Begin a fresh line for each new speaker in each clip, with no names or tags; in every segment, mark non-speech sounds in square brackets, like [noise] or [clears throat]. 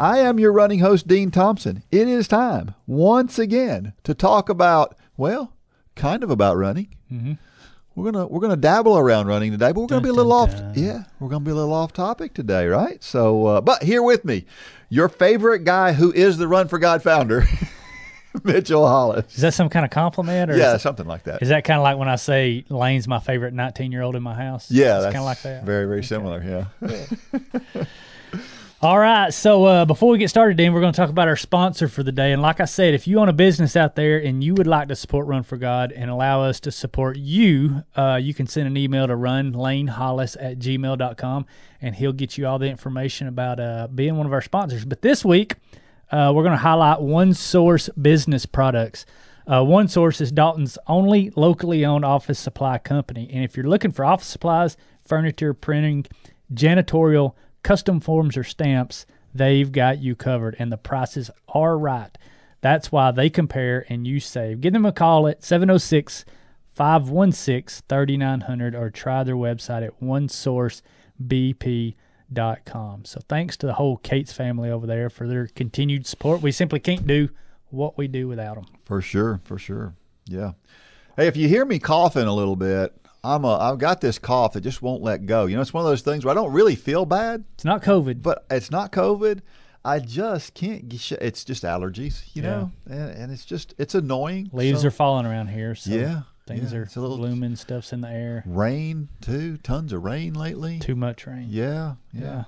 I am your running host, Dean Thompson. It is time, once again, to talk about, well, kind of about running.
Mm-hmm.
We're gonna we're gonna dabble around running today, but we're gonna
Dun,
be a little
dun,
off.
dun.
Yeah, we're gonna be a little off topic today, right? So, uh, but here with me, your favorite guy who is the Run for God founder, [laughs] Mitchell Hollis.
Is that some kind of compliment, or
Yeah,
is,
something like that.
is that kind of like when I say Lane's my favorite 19 year old in my house?
yeah,
it's
that's
kind of like that.
Very very similar. Yeah. [laughs]
All right, so uh, before we get started, Dean, we're going to talk about our sponsor for the day. And like I said, if you own a business out there and you would like to support Run for God and allow us to support you, uh, you can send an email to runlanehollis at gmail.com and he'll get you all the information about uh, being one of our sponsors. But this week, uh, we're going to highlight One Source Business Products. Uh, One Source is Dalton's only locally owned office supply company. And if you're looking for office supplies, furniture, printing, janitorial, custom forms, or stamps, they've got you covered. And the prices are right. That's why they compare and you save. Give them a call at 706 516 3900 or try their website at onesourcebp.com. So thanks to the whole Cates family over there for their continued support. We simply can't do what we do without them.
For sure, for sure. Yeah. Hey, if you hear me coughing a little bit, I'm a I've got this cough that just won't let go. You know, it's one of those things where I don't really feel bad,
It's not COVID.
but it's not COVID. I just can't. get sh- It's just allergies, you
Yeah.
know, and, and it's just it's annoying.
Leaves
So-
are falling around here. So
Yeah,
Things
yeah,
are
it's a little-
blooming. Stuff's in the air.
rain too. Tons of rain lately.
Too much rain.
Yeah, yeah,
Yeah.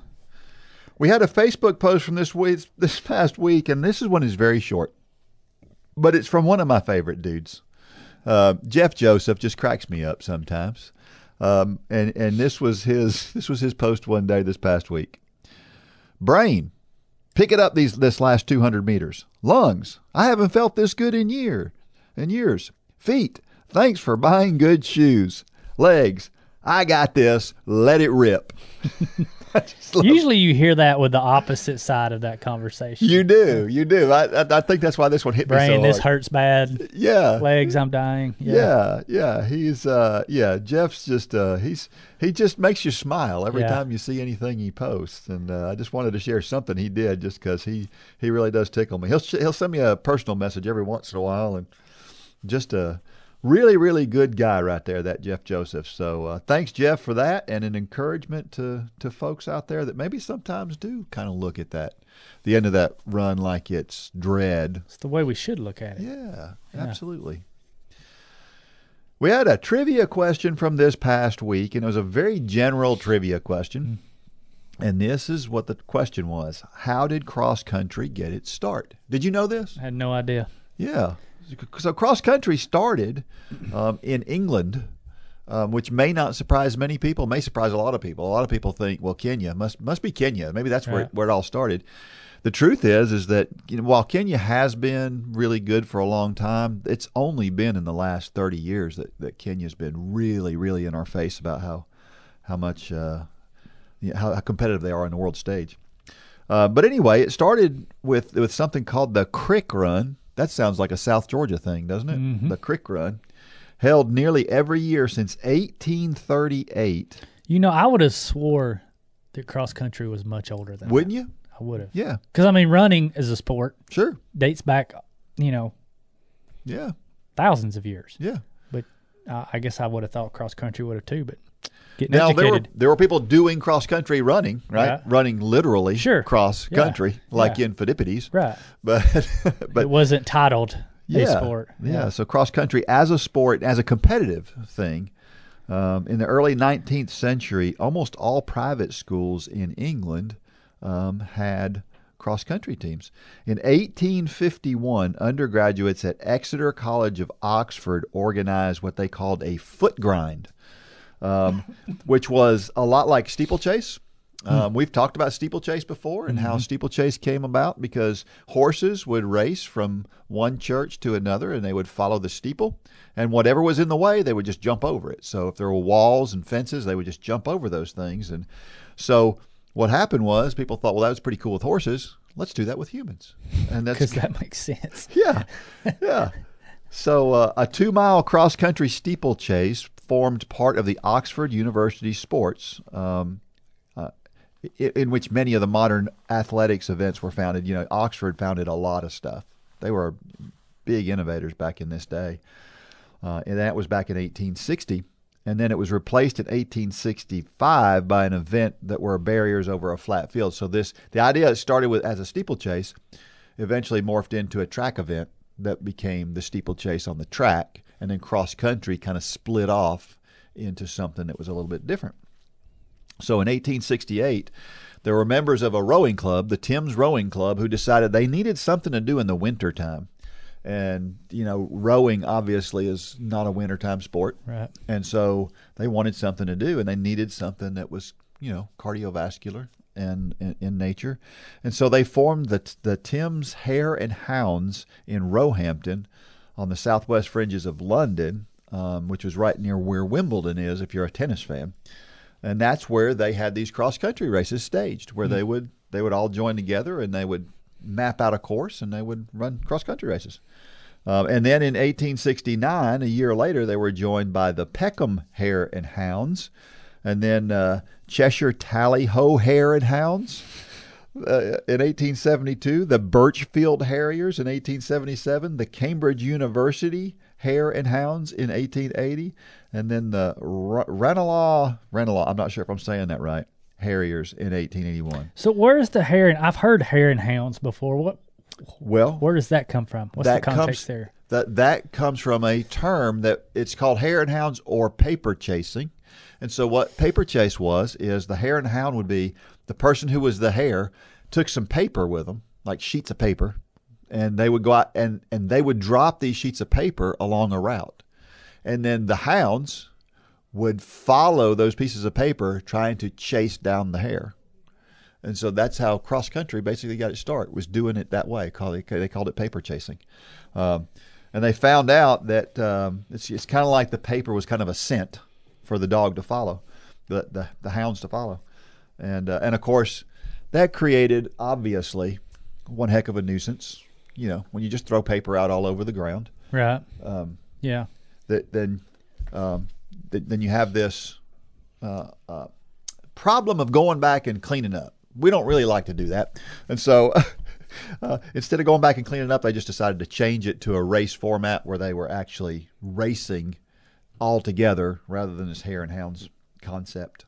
We had a Facebook post from this week, this past week, and this is one is very short, but it's from one of my favorite dudes. Uh, Jeff Joseph just cracks me up sometimes, um, and and this was his [laughs] this was his post one day this past week. Brain, pick it up these this last two hundred meters. Lungs, I haven't felt this good in year, in years. Feet, thanks for buying good shoes. Legs, I got this. Let it rip. [laughs] [laughs]
Usually you hear that with the opposite side of that conversation.
You do, you do. I, I, I think that's why this one hit me
Brain,
so
this
hard.
hurts bad.
Yeah,
Legs, I'm dying. Yeah.
yeah, yeah. He's, uh, yeah. Jeff's just, uh, he's, he just makes you smile every
Yeah.
time you see anything he posts. And uh, I just wanted to share something he did, just because he, he really does tickle me. He'll, he'll send me a personal message every once in a while, and just a really, really good guy right there, that Jeff Joseph. So uh, thanks, Jeff, for that, and an encouragement to to folks out there that maybe sometimes do kind of look at that, the end of that run like it's dread.
It's the way we should look at it.
Yeah, absolutely. We had a trivia question from this past week, and it was a very general trivia question. And this is what the question was How did cross country get its start? Did you know this?
I had no idea.
Yeah. So cross country started um, in England, um, which may not surprise many people, may surprise a lot of people. A lot of people think, well, Kenya must must be Kenya. Maybe that's where,
Right.
where it all started. The truth is, is that you know, while Kenya has been really good for a long time, it's only been in the last thirty years that, that Kenya's been really, really in our face about how how much uh, you know, how, how competitive they are on the world stage. Uh, but anyway, it started with with something called the Crick Run. That sounds like a South Georgia thing, doesn't it? The Crick Run, held nearly every year since 1838.
You know, I would have swore that cross country was much older than
Wouldn't
that.
you?
I would have.
Yeah,
Because, I mean, running is a sport
sure.
dates back, you know,
Yeah,
thousands of years.
yeah.
But uh, I guess I would have thought cross country would have too. But getting
Now there were there were people doing cross country running, right?
Right.
Running literally
Sure.
cross
Yeah.
country, like
Yeah.
in Phidippides.
Right.
But [laughs] but
it wasn't titled
yeah,
a sport.
Yeah. so cross country as a sport, as a competitive thing. Um, in the early 19th century, almost all private schools in England um, had cross country teams. In 1851, undergraduates at Exeter College of Oxford organized what they called a foot grind, um, [laughs] which was a lot like steeplechase. Um, we've talked about steeplechase before and how steeplechase came about because horses would race from one church to another and they would follow the steeple. And whatever was in the way, they would just jump over it. So if there were walls and fences, they would just jump over those things. And so what happened was people thought, well, that was pretty cool with horses. Let's do that with humans. And that's
Because that makes sense. [laughs]
yeah, yeah. So uh, a two-mile cross-country steeplechase formed part of the Oxford University sports, um, uh, in which many of the modern athletics events were founded. You know, Oxford founded a lot of stuff. They were big innovators back in this day, uh, and that was back in 1860. And then it was replaced in 1865 by an event that were barriers over a flat field. So this, the idea started with as a steeplechase, eventually morphed into a track event that became the steeplechase on the track, and then cross country kind of split off into something that was a little bit different. So in 1868, there were members of a rowing club, the Thames Rowing Club, who decided they needed something to do in the wintertime. And, you know, rowing obviously is not a wintertime sport.
Right.
And so they wanted something to do, and they needed something that was, you know, cardiovascular and in, in nature. And so they formed the the Thames Hare and Hounds in Roehampton, on the southwest fringes of London, um, which was right near where Wimbledon is, if you're a tennis fan. And that's where they had these cross country races staged, where they would they would all join together and they would map out a course and they would run cross country races. Um, and then in 1869, a year later, they were joined by the Peckham Hare and Hounds, and then uh, Cheshire Tally Ho Hare and Hounds. Uh, in 1872, the Birchfield Harriers in 1877, the Cambridge University Hare and Hounds in 1880, and then the R- Ranelagh, Ranelagh, I'm not sure if I'm saying that right, Harriers in 1881.
So where's the hare? And I've heard hare and hounds before. What?
Well,
Where does that come from? What's the context
comes
there?
that that comes from a term that it's called hare and hounds or paper chasing. And so what paper chase was is the hare and hound would be the person who was the hare took some paper with them, like sheets of paper, and they would go out and and they would drop these sheets of paper along a route. And then the hounds would follow those pieces of paper trying to chase down the hare. And so that's how cross country basically got its start. Was doing it that way. They called it paper chasing, um, and they found out that um, it's, it's kind of like the paper was kind of a scent for the dog to follow, the the, the hounds to follow, and uh, and of course that created obviously one heck of a nuisance. You know, when you just throw paper out all over the ground,
Right.
um,
Yeah.
that then um, th- then you have this uh, uh, problem of going back and cleaning up. We don't really like to do that, and so [laughs] uh, instead of going back and cleaning up, they just decided to change it to a race format where they were actually racing all together rather than this hare and hounds concept.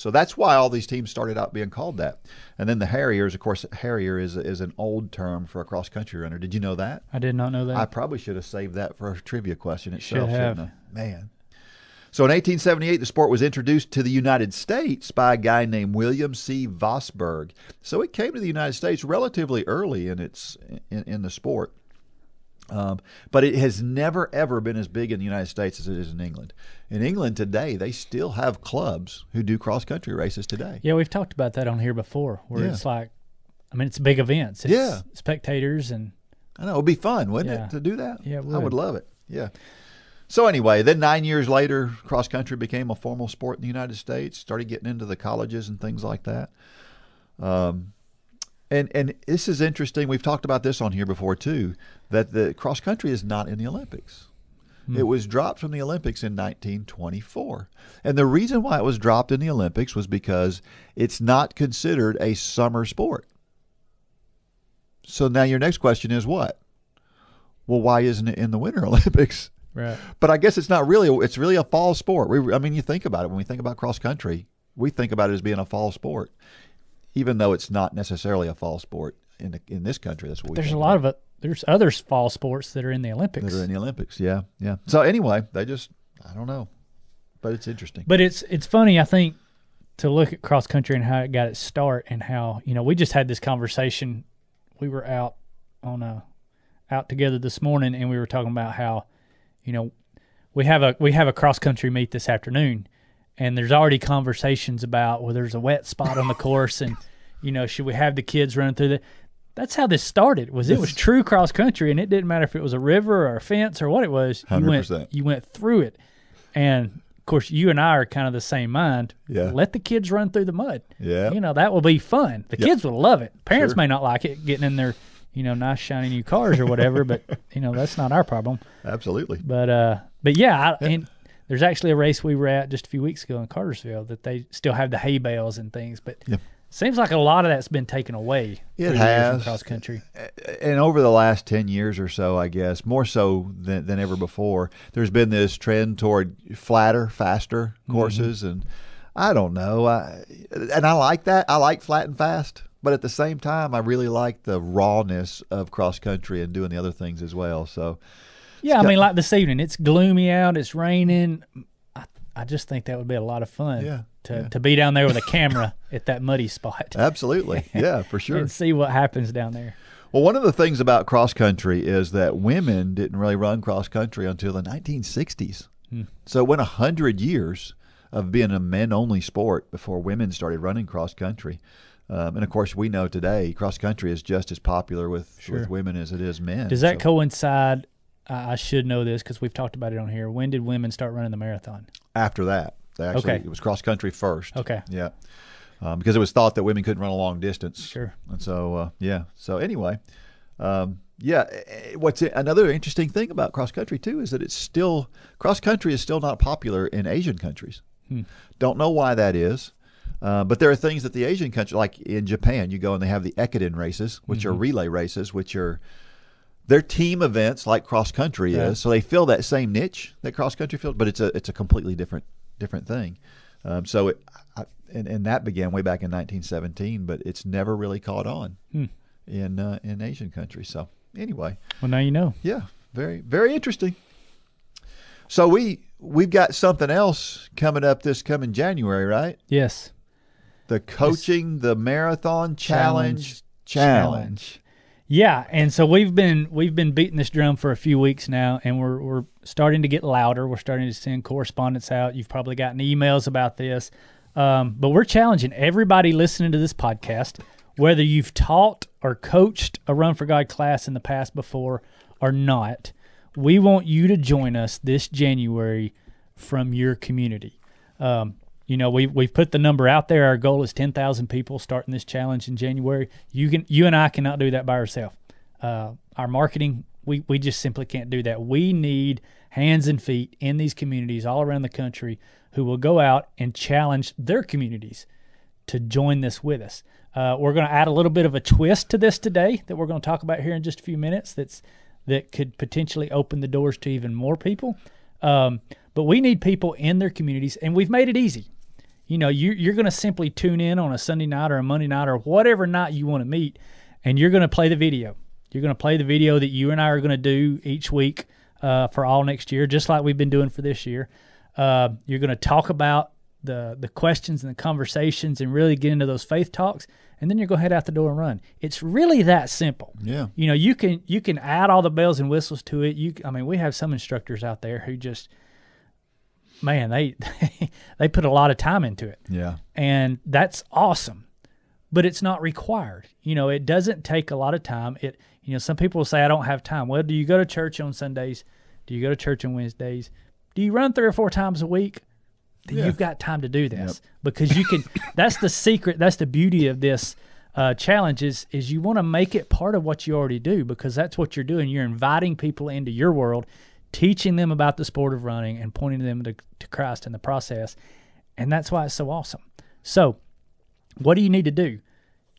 So that's why all these teams started out being called that. And then the Harriers, of course, Harrier is is an old term for a cross country runner. Did you know that?
I did not know that.
I probably should have saved that for a trivia question
should
itself,
have.
shouldn't I? Man. So in 1878, the sport was introduced to the United States by a guy named William C. Vosberg. So it came to the United States relatively early in its in, in the sport. Um, but it has never ever been as big in the United States as it is in England. In England today, they still have clubs who do cross country races today.
yeah, we've talked about that on here before, where
Yeah.
it's like, I mean, it's big events. It's
Yeah.
Spectators and
I know it'd be fun, wouldn't
Yeah.
it, to do that?
Yeah, it
I would
would.
love it. Yeah. So anyway, then nine years later, cross country became a formal sport in the United States. Started getting into the colleges and things like that. Um, and and this is interesting. We've talked about this on here before too. That the cross country is not in the Olympics. Hmm. It was dropped from the Olympics in 1924. And the reason why it was dropped in the Olympics was because it's not considered a summer sport. So now your next question is what? Well, why isn't it in the Winter [laughs] Olympics?
right.
But I guess it's not really. It's really a fall sport. We, I mean, you think about it when we think about cross country, we think about it as being a fall sport, even though it's not necessarily a fall sport in the, in this country. That's what we
There's a lot
about.
of it. There's other fall sports that are in the Olympics.
that are in the Olympics. Yeah, yeah. So anyway, they just I don't know, but it's interesting.
But it's it's funny, I think, to look at cross country and how it got its start and how you know we just had this conversation. We were out on a out together this morning and we were talking about how you know we have a we have a cross country meet this afternoon, and there's already conversations about well, there's a wet spot on the course, and [laughs] you know, should we have the kids run through the that's how this started. Was it was true cross country, and it didn't matter if it was a river or a fence or what it was. You went
100%.
you went through it, and of course, you and I are kind of the same mind.
Yeah.
let the kids run through the mud.
Yeah.
you know that will be fun. The
Yep.
kids will love it. Parents
Sure.
may not like it, getting in their you know nice shiny new cars or whatever, but [laughs] you know that's not our problem.
Absolutely.
But uh, but yeah, I, and there's actually a race we were at just a few weeks ago in Cartersville that they still have the hay bales and things, but. Seems like a lot of that's been taken away.
It
through the years in
has.
cross country.
and over the last 10 years or so, I guess, more so than, than ever before, there's been this trend toward flatter, faster mm-hmm. courses. And I don't know. I, and I like that. I like flat and fast. But at the same time, I really like the rawness of cross country and doing the other things as well. So,
Yeah, I mean, like this evening, it's gloomy out, it's raining. I, I just think that would be a lot of fun.
Yeah,
To
yeah.
to be down there with a camera [laughs] at that muddy spot [laughs]
absolutely. Yeah, for [laughs] sure.
and see what happens down there.
Well, one of the things about cross country is that women didn't really run cross country until the 1960s. So it went 100 years of being a men only sport before women started running cross country. Um, and of course, we know today cross country is just as popular with,
Sure.
with women as it is men.
Does that
So
coincide? I I should know this because we've talked about it on here. When did women start running the marathon?
after that, they actually,
Okay.
it was cross country first.
Okay.
Yeah. Um, because it was thought that women couldn't run a long distance.
Sure.
And so, uh, yeah. So anyway, um, yeah. eh, What's another interesting thing about cross country too is that it's still cross country is still not popular in Asian countries. Don't know why that is. Uh, but there are things that the Asian country, like in Japan, you go and they have the Ekiden races, which are relay races, which are they're team events like cross country
Yeah.
is. So they fill that same niche that cross country fills, but it's a it's a completely different different thing. Um, so it, I, and, and that began way back in 1917, but it's never really caught on in uh, in Asian countries. So anyway,
Well, now you know.
yeah, very very interesting. So we we've got something else coming up this coming January, right?
Yes.
The coaching the marathon challenge
Challenge.
challenge.
Yeah, and so we've been we've been beating this drum for a few weeks now, and we're we're starting to get louder. We're starting to send correspondence out. You've probably gotten emails about this, um, but we're challenging everybody listening to this podcast, whether you've taught or coached a Run for God class in the past before or not. We want you to join us this January from your community. Um, you know, we've we've put the number out there. Our goal is ten thousand people starting this challenge in January. You can you and I cannot do that by ourselves. Uh, our marketing, we we just simply can't do that. We need hands and feet in these communities all around the country who will go out and challenge their communities to join this with us. Uh, we're going to add a little bit of a twist to this today that we're going to talk about here in just a few minutes. That's that could potentially open the doors to even more people. Um, but we need people in their communities, and we've made it easy. You know, you, you're going to simply tune in on a Sunday night or a Monday night or whatever night you want to meet, and you're going to play the video. You're going to play the video that you and I are going to do each week uh, for all next year, just like we've been doing for this year. Uh, you're going to talk about the the questions and the conversations and really get into those faith talks, and then you're going to head out the door and run. It's really that simple.
Yeah.
You know, you can you can add all the bells and whistles to it. You, I mean, we have some instructors out there who just, man, they [laughs] they put a lot of time into it.
Yeah.
and that's awesome but it's not required. You know it doesn't take a lot of time. It you know some people will say i don't have time. Well do you go to church on sundays? Do you go to church on wednesdays? Do you run three or four times a week? Then
Yeah.
you've got time to do this because you can [laughs] that's the secret that's the beauty of this uh, challenge is, is you want to make it part of what you already do because that's what you're doing. You're inviting people into your world teaching them about the sport of running and pointing them to, to christ in the process and that's why it's so awesome so what do you need to do?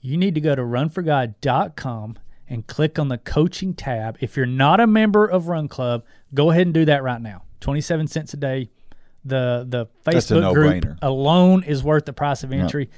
You need to go to runforgod.com and click on the coaching tab. If you're not a member of Run Club, go ahead and do that right now. 27 cents a day. The the Facebook group alone is worth the price of entry.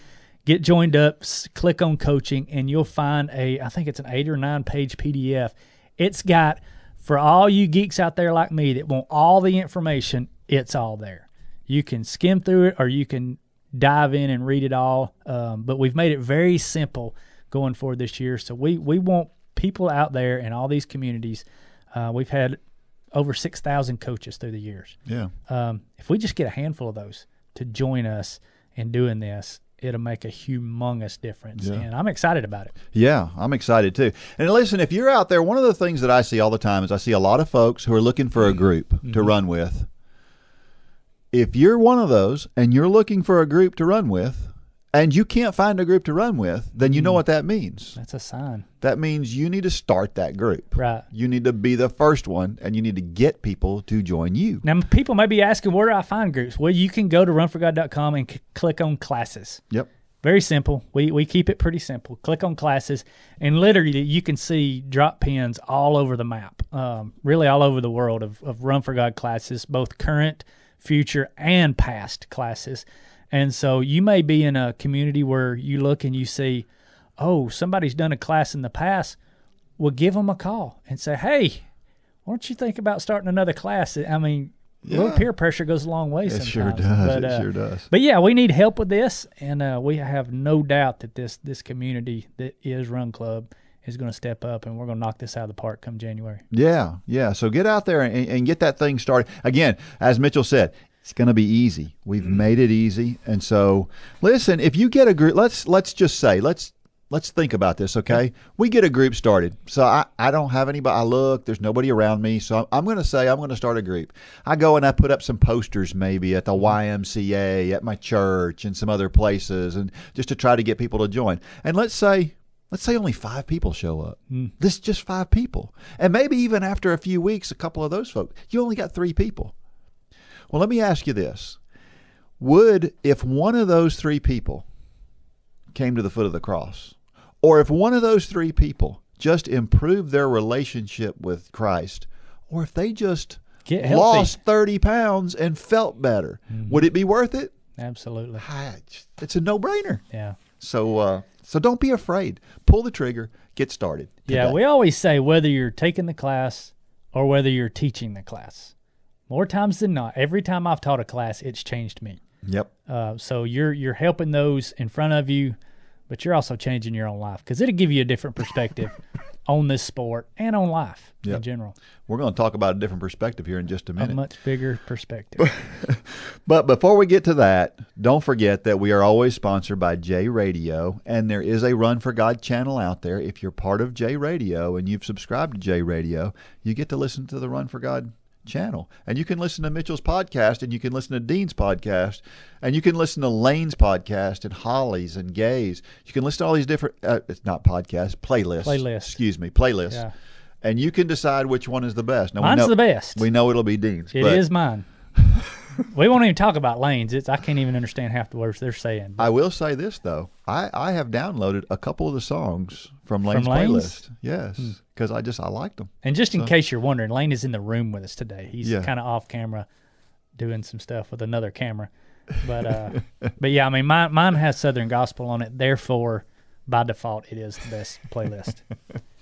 Get joined up, click on coaching and you'll find a I think it's an 8 or 9 page PDF. It's got for all you geeks out there like me that want all the information, it's all there. You can skim through it or you can dive in and read it all. Um, but we've made it very simple going forward this year. So we, we want people out there in all these communities. Uh, we've had over 6,000 coaches through the years.
Yeah.
Um, if we just get a handful of those, to join us in doing this, it'll make a humongous difference.
Yeah.
And I'm excited about it.
Yeah, I'm excited too. And listen, if you're out there, one of the things that I see all the time is I see a lot of folks who are looking for a mm-hmm. group to mm-hmm. run with. If you're one of those and you're looking for a group to run with, and you can't find a group to run with, then you know what that means.
That's a sign.
That means you need to start that group.
Right.
You need to be the first one, and you need to get people to join you.
Now, people may be asking, where do I find groups? Well, you can go to runforgod.com and c- click on classes.
Yep.
Very simple. We we keep it pretty simple. Click on classes, and literally you can see drop pins all over the map, um, really all over the world of, of Run for God classes, both current, future, and past classes. And so you may be in a community where you look and you see, oh, somebody's done a class in the past. Well, give them a call and say, hey, why don't you think about starting another class? I mean, a little peer pressure goes a long way.
It
sometimes.
sure does.
But,
it
uh,
sure does.
but yeah, we need help with this, and uh, we have no doubt that this this community that is Run Club is going to step up, and we're going to knock this out of the park come January.
Yeah, yeah. So get out there and, and get that thing started. Again, as Mitchell said, it's going to be easy. We've mm-hmm. made it easy, and so listen. If you get a group, let's let's just say let's let's think about this. Okay, we get a group started. So I I don't have anybody. I look, there's nobody around me. So I'm, I'm going to say I'm going to start a group. I go and I put up some posters maybe at the mm-hmm. YMCA, at my church, and some other places, and just to try to get people to join. And let's say let's say only five people show up. Mm. This is just five people. And maybe even after a few weeks, a couple of those folks, you only got three people. Well, let me ask you this. Would, if one of those three people came to the foot of the cross, or if one of those three people just improved their relationship with Christ, or if they just
Get. Mm-hmm.
lost 30 pounds and felt better, would it be worth it?
Absolutely,
It's a no brainer.
yeah,
So, uh, so don't be afraid. Pull the trigger. Get started.
yeah. We always say whether you're taking the class or whether you're teaching the class. More times than not, every time I've taught a class, it's changed me.
Yep.
Uh, so you're you're helping those in front of you, but you're also changing your own life because it'll give you a different perspective [laughs] on this sport and on life
Yep.
in general.
We're going to talk about a different perspective here in just a minute.
A much bigger perspective. [laughs]
But before we get to that, don't forget that we are always sponsored by J Radio, and there is a Run for God channel out there. If you're part of J Radio and you've subscribed to J Radio, you get to listen to the Run for God channel. And you can listen to Mitchell's podcast, and you can listen to Dean's podcast, and you can listen to Lane's podcast, and Holly's, and Gay's. You can listen to all these different, uh, it's not podcasts, playlists.
Playlists.
Excuse me, playlists.
Yeah.
And you can decide which one is the best. Now, we
Mine's
know-
the best.
We know it'll be Dean's.
It
but
is mine. [laughs] [laughs] we won't even talk about lanes. It's I can't even understand half the words they're saying.
I will say this though, I, I have downloaded a couple of the songs from Lane's
Lane's?
playlist. Yes, because I just I liked them.
And just in case you're wondering, Lane is in the room with us today. He's
Yeah.
kind of off camera, doing some stuff with another camera. But uh, [laughs] but yeah, I mean, mine mine has Southern gospel on it. Therefore, by default, it is the best playlist. [laughs]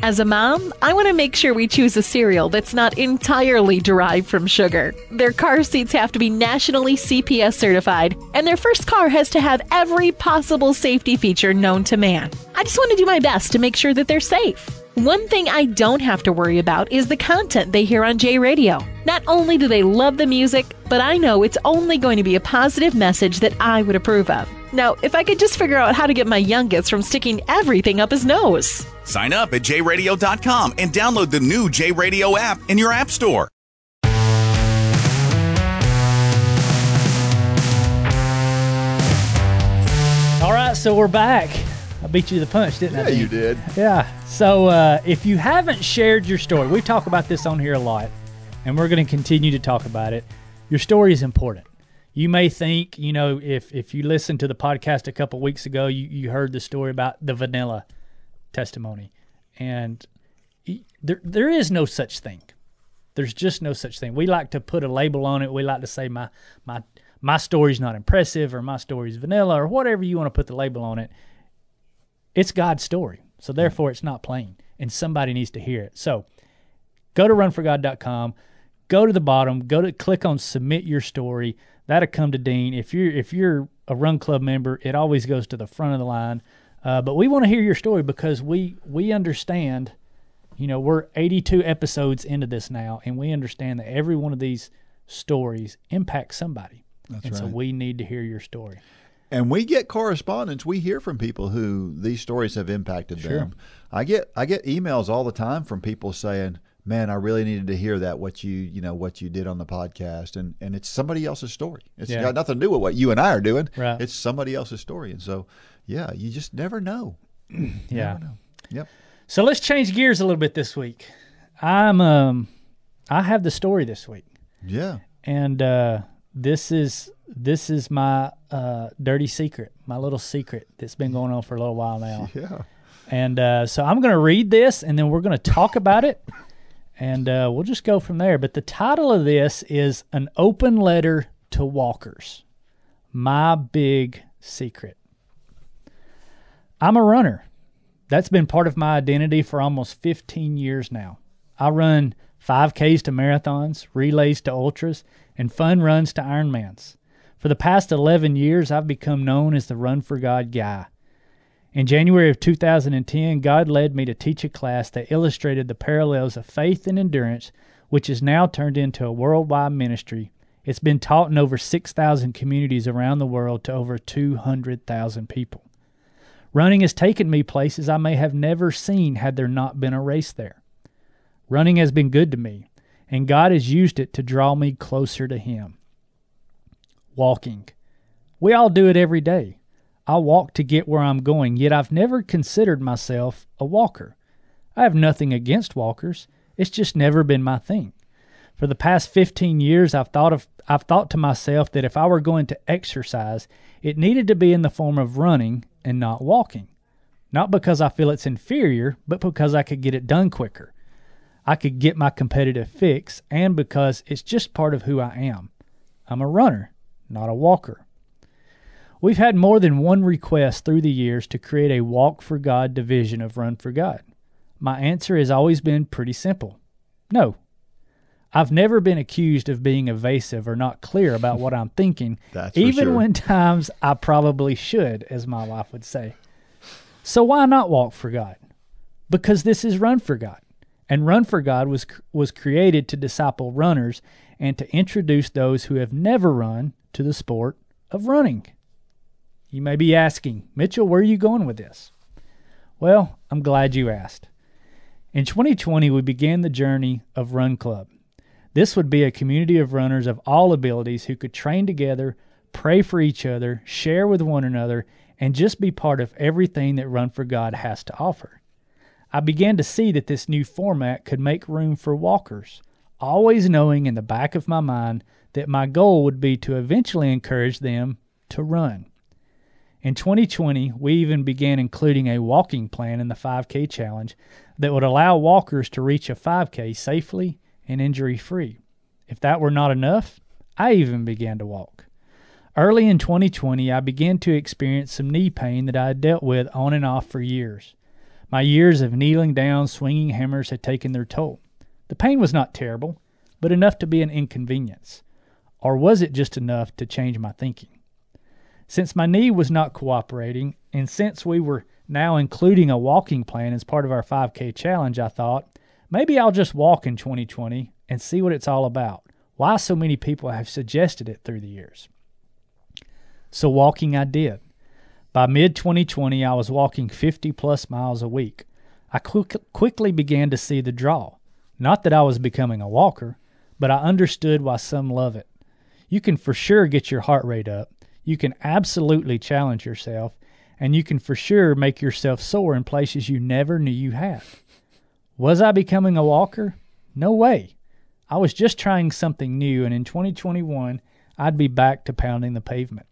As a mom, I want to make sure we choose a cereal that's not entirely derived from sugar. Their car seats have to be nationally CPS certified, and their first car has to have every possible safety feature known to man. I just want to do my best to make sure that they're safe. One thing I don't have to worry about is the content they hear on J Radio. Not only do they love the music, but I know it's only going to be a positive message that I would approve of. Now, if I could just figure out how to get my youngest from sticking everything up his nose.
Sign up at jradio.com and download the new J Radio app in your app store.
All right, so we're back. I beat you to the punch, didn't I?
Yeah, you did.
Yeah. So uh, if you haven't shared your story, we talk about this on here a lot, and we're going to continue to talk about it. Your story is important. You may think, you know, if if you listened to the podcast a couple weeks ago, you, you heard the story about the vanilla testimony, and there there is no such thing. There's just no such thing. We like to put a label on it. We like to say my my my story's not impressive or my story's vanilla or whatever you want to put the label on it it's God's story. So therefore it's not plain and somebody needs to hear it. So go to runforgod.com, go to the bottom, go to click on submit your story. That'll come to Dean. If you're if you're a run club member, it always goes to the front of the line. Uh, but we want to hear your story because we we understand, you know, we're 82 episodes into this now, and we understand that every one of these stories impacts somebody.
That's
and so we need to hear your story.
And we get correspondence. We hear from people who these stories have impacted
Sure.
them. I get I get emails all the time from people saying, "Man, I really needed to hear that what you you know what you did on the podcast." And and it's somebody else's story. It's
Yeah.
got nothing to do with what you and I are doing.
Right.
It's somebody else's story. And so, yeah, you just never know. [clears throat] You
Yeah.
never know. Yep.
So let's change gears a little bit this week. I'm um I have the story this week.
Yeah.
And uh this is this is my uh dirty secret, my little secret that's been going on for a little while now. [laughs]
Yeah.
And uh, so I'm going to read this and then we're going to talk about it and uh, we'll just go from there. But the title of this is An Open Letter to Walkers My Big Secret. I'm a runner. That's been part of my identity for almost 15 years now. I run 5Ks to marathons, relays to ultras, and fun runs to Ironmans. For the past 11 years, I've become known as the Run for God guy. In January of 2010, God led me to teach a class that illustrated the parallels of faith and endurance, which is now turned into a worldwide ministry. It's been taught in over 6,000 communities around the world to over 200,000 people. Running has taken me places I may have never seen had there not been a race there. Running has been good to me, and God has used it to draw me closer to Him. Walking. We all do it every day. I walk to get where I'm going, yet I've never considered myself a walker. I have nothing against walkers. It's just never been my thing. For the past 15 years I've thought of I've thought to myself that if I were going to exercise, it needed to be in the form of running and not walking. Not because I feel it's inferior, but because I could get it done quicker. I could get my competitive fix and because it's just part of who I am. I'm a runner, not a walker. We've had more than one request through the years to create a Walk for God division of Run for God. My answer has always been pretty simple no. I've never been accused of being evasive or not clear about what I'm thinking, [laughs]
That's
even
sure.
when times I probably should, as my wife would say. So why not walk for God? Because this is Run for God. And Run for God was was created to disciple runners and to introduce those who have never run to the sport of running. You may be asking, Mitchell, where are you going with this? Well, I'm glad you asked. In 2020, we began the journey of Run Club. This would be a community of runners of all abilities who could train together, pray for each other, share with one another, and just be part of everything that Run for God has to offer. I began to see that this new format could make room for walkers, always knowing in the back of my mind that my goal would be to eventually encourage them to run. In 2020, we even began including a walking plan in the 5K challenge that would allow walkers to reach a 5K safely and injury free. If that were not enough, I even began to walk. Early in 2020, I began to experience some knee pain that I had dealt with on and off for years. My years of kneeling down, swinging hammers had taken their toll. The pain was not terrible, but enough to be an inconvenience. Or was it just enough to change my thinking? Since my knee was not cooperating, and since we were now including a walking plan as part of our 5K challenge, I thought maybe I'll just walk in 2020 and see what it's all about. Why so many people have suggested it through the years. So, walking I did. By mid 2020, I was walking 50 plus miles a week. I quick, quickly began to see the draw. Not that I was becoming a walker, but I understood why some love it. You can for sure get your heart rate up, you can absolutely challenge yourself, and you can for sure make yourself sore in places you never knew you had. Was I becoming a walker? No way. I was just trying something new, and in 2021, I'd be back to pounding the pavement.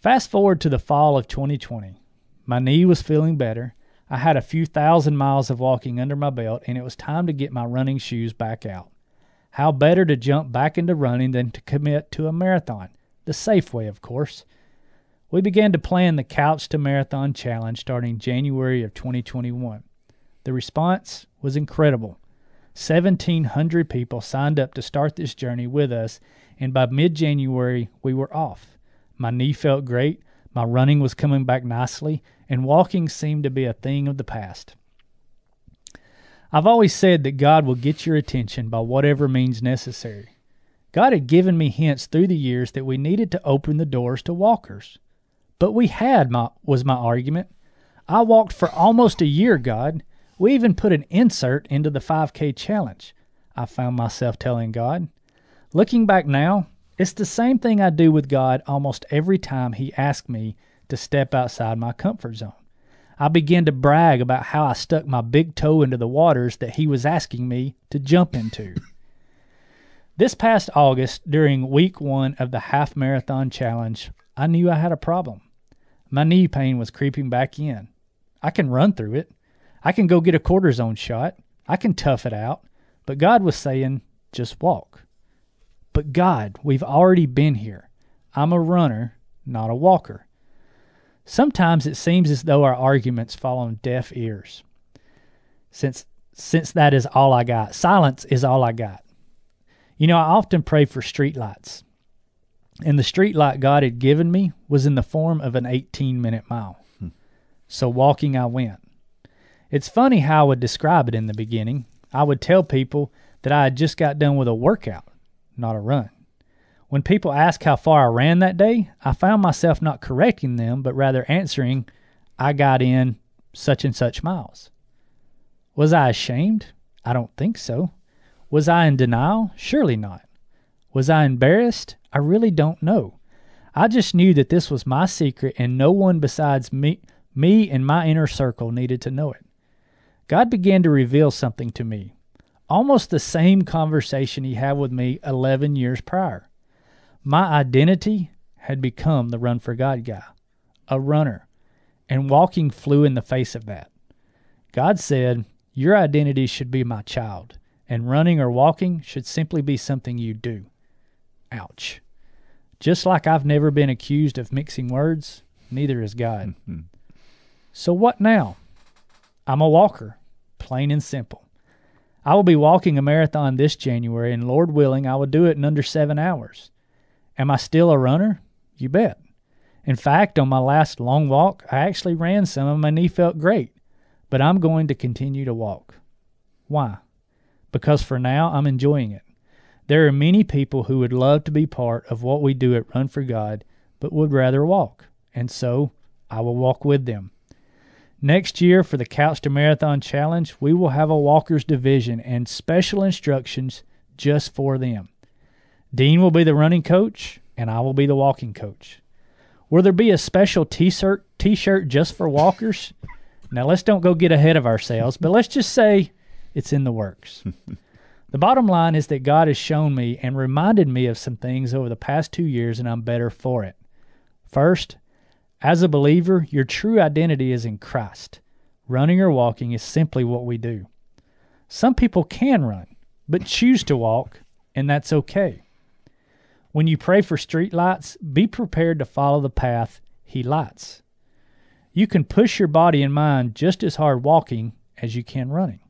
Fast forward to the fall of 2020. My knee was feeling better. I had a few thousand miles of walking under my belt, and it was time to get my running shoes back out. How better to jump back into running than to commit to a marathon? The safe way, of course. We began to plan the Couch to Marathon Challenge starting January of 2021. The response was incredible. 1,700 people signed up to start this journey with us, and by mid January, we were off. My knee felt great, my running was coming back nicely, and walking seemed to be a thing of the past. I've always said that God will get your attention by whatever means necessary. God had given me hints through the years that we needed to open the doors to walkers. But we had, my, was my argument. I walked for almost a year, God. We even put an insert into the 5K challenge. I found myself telling God. Looking back now, it's the same thing I do with God almost every time He asks me to step outside my comfort zone. I begin to brag about how I stuck my big toe into the waters that He was asking me to jump into. This past August, during week one of the half marathon challenge, I knew I had a problem. My knee pain was creeping back in. I can run through it. I can go get a cortisone shot. I can tough it out. But God was saying, just walk. But God, we've already been here. I'm a runner, not a walker. Sometimes it seems as though our arguments fall on deaf ears. Since since that is all I got, silence is all I got. You know, I often pray for streetlights. And the streetlight God had given me was in the form of an 18 minute mile. Hmm. So walking I went. It's funny how I would describe it in the beginning. I would tell people that I had just got done with a workout, not a run. When people ask how far I ran that day, I found myself not correcting them, but rather answering, I got in such and such miles. Was I ashamed? I don't think so. Was I in denial? Surely not. Was I embarrassed? I really don't know. I just knew that this was my secret and no one besides me, me and my inner circle needed to know it. God began to reveal something to me, almost the same conversation he had with me 11 years prior. My identity had become the Run for God guy, a runner, and walking flew in the face of that. God said, Your identity should be my child, and running or walking should simply be something you do. Ouch. Just like I've never been accused of mixing words, neither is God. Mm-hmm. So what now? I'm a walker, plain and simple. I will be walking a marathon this January, and Lord willing, I will do it in under seven hours. Am I still a runner? You bet. In fact, on my last long walk, I actually ran some and my knee felt great, but I'm going to continue to walk. Why? Because for now, I'm enjoying it. There are many people who would love to be part of what we do at Run for God, but would rather walk, and so I will walk with them. Next year, for the Couch to Marathon Challenge, we will have a walkers division and special instructions just for them. Dean will be the running coach, and I will be the walking coach. Will there be a special t-shirt t-shirt just for walkers? [laughs] now let's don't go get ahead of ourselves, but let's just say it's in the works. the bottom line is that God has shown me and reminded me of some things over the past 2 years and I'm better for it. First, as a believer, your true identity is in Christ. Running or walking is simply what we do. Some people can run, but choose to walk, and that's okay. When you pray for street lights, be prepared to follow the path He lights. You can push your body and mind just as hard walking as you can running.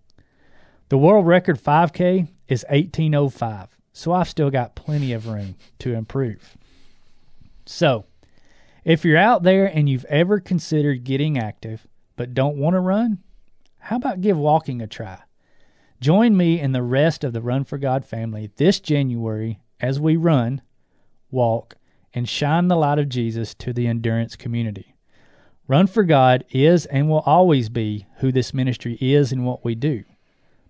The world record 5K is 1805, so I've still got plenty of room to improve. So, if you're out there and you've ever considered getting active but don't want to run, how about give walking a try? Join me and the rest of the Run for God family this January as we run walk, and shine the light of Jesus to the endurance community. Run for God is and will always be who this ministry is and what we do.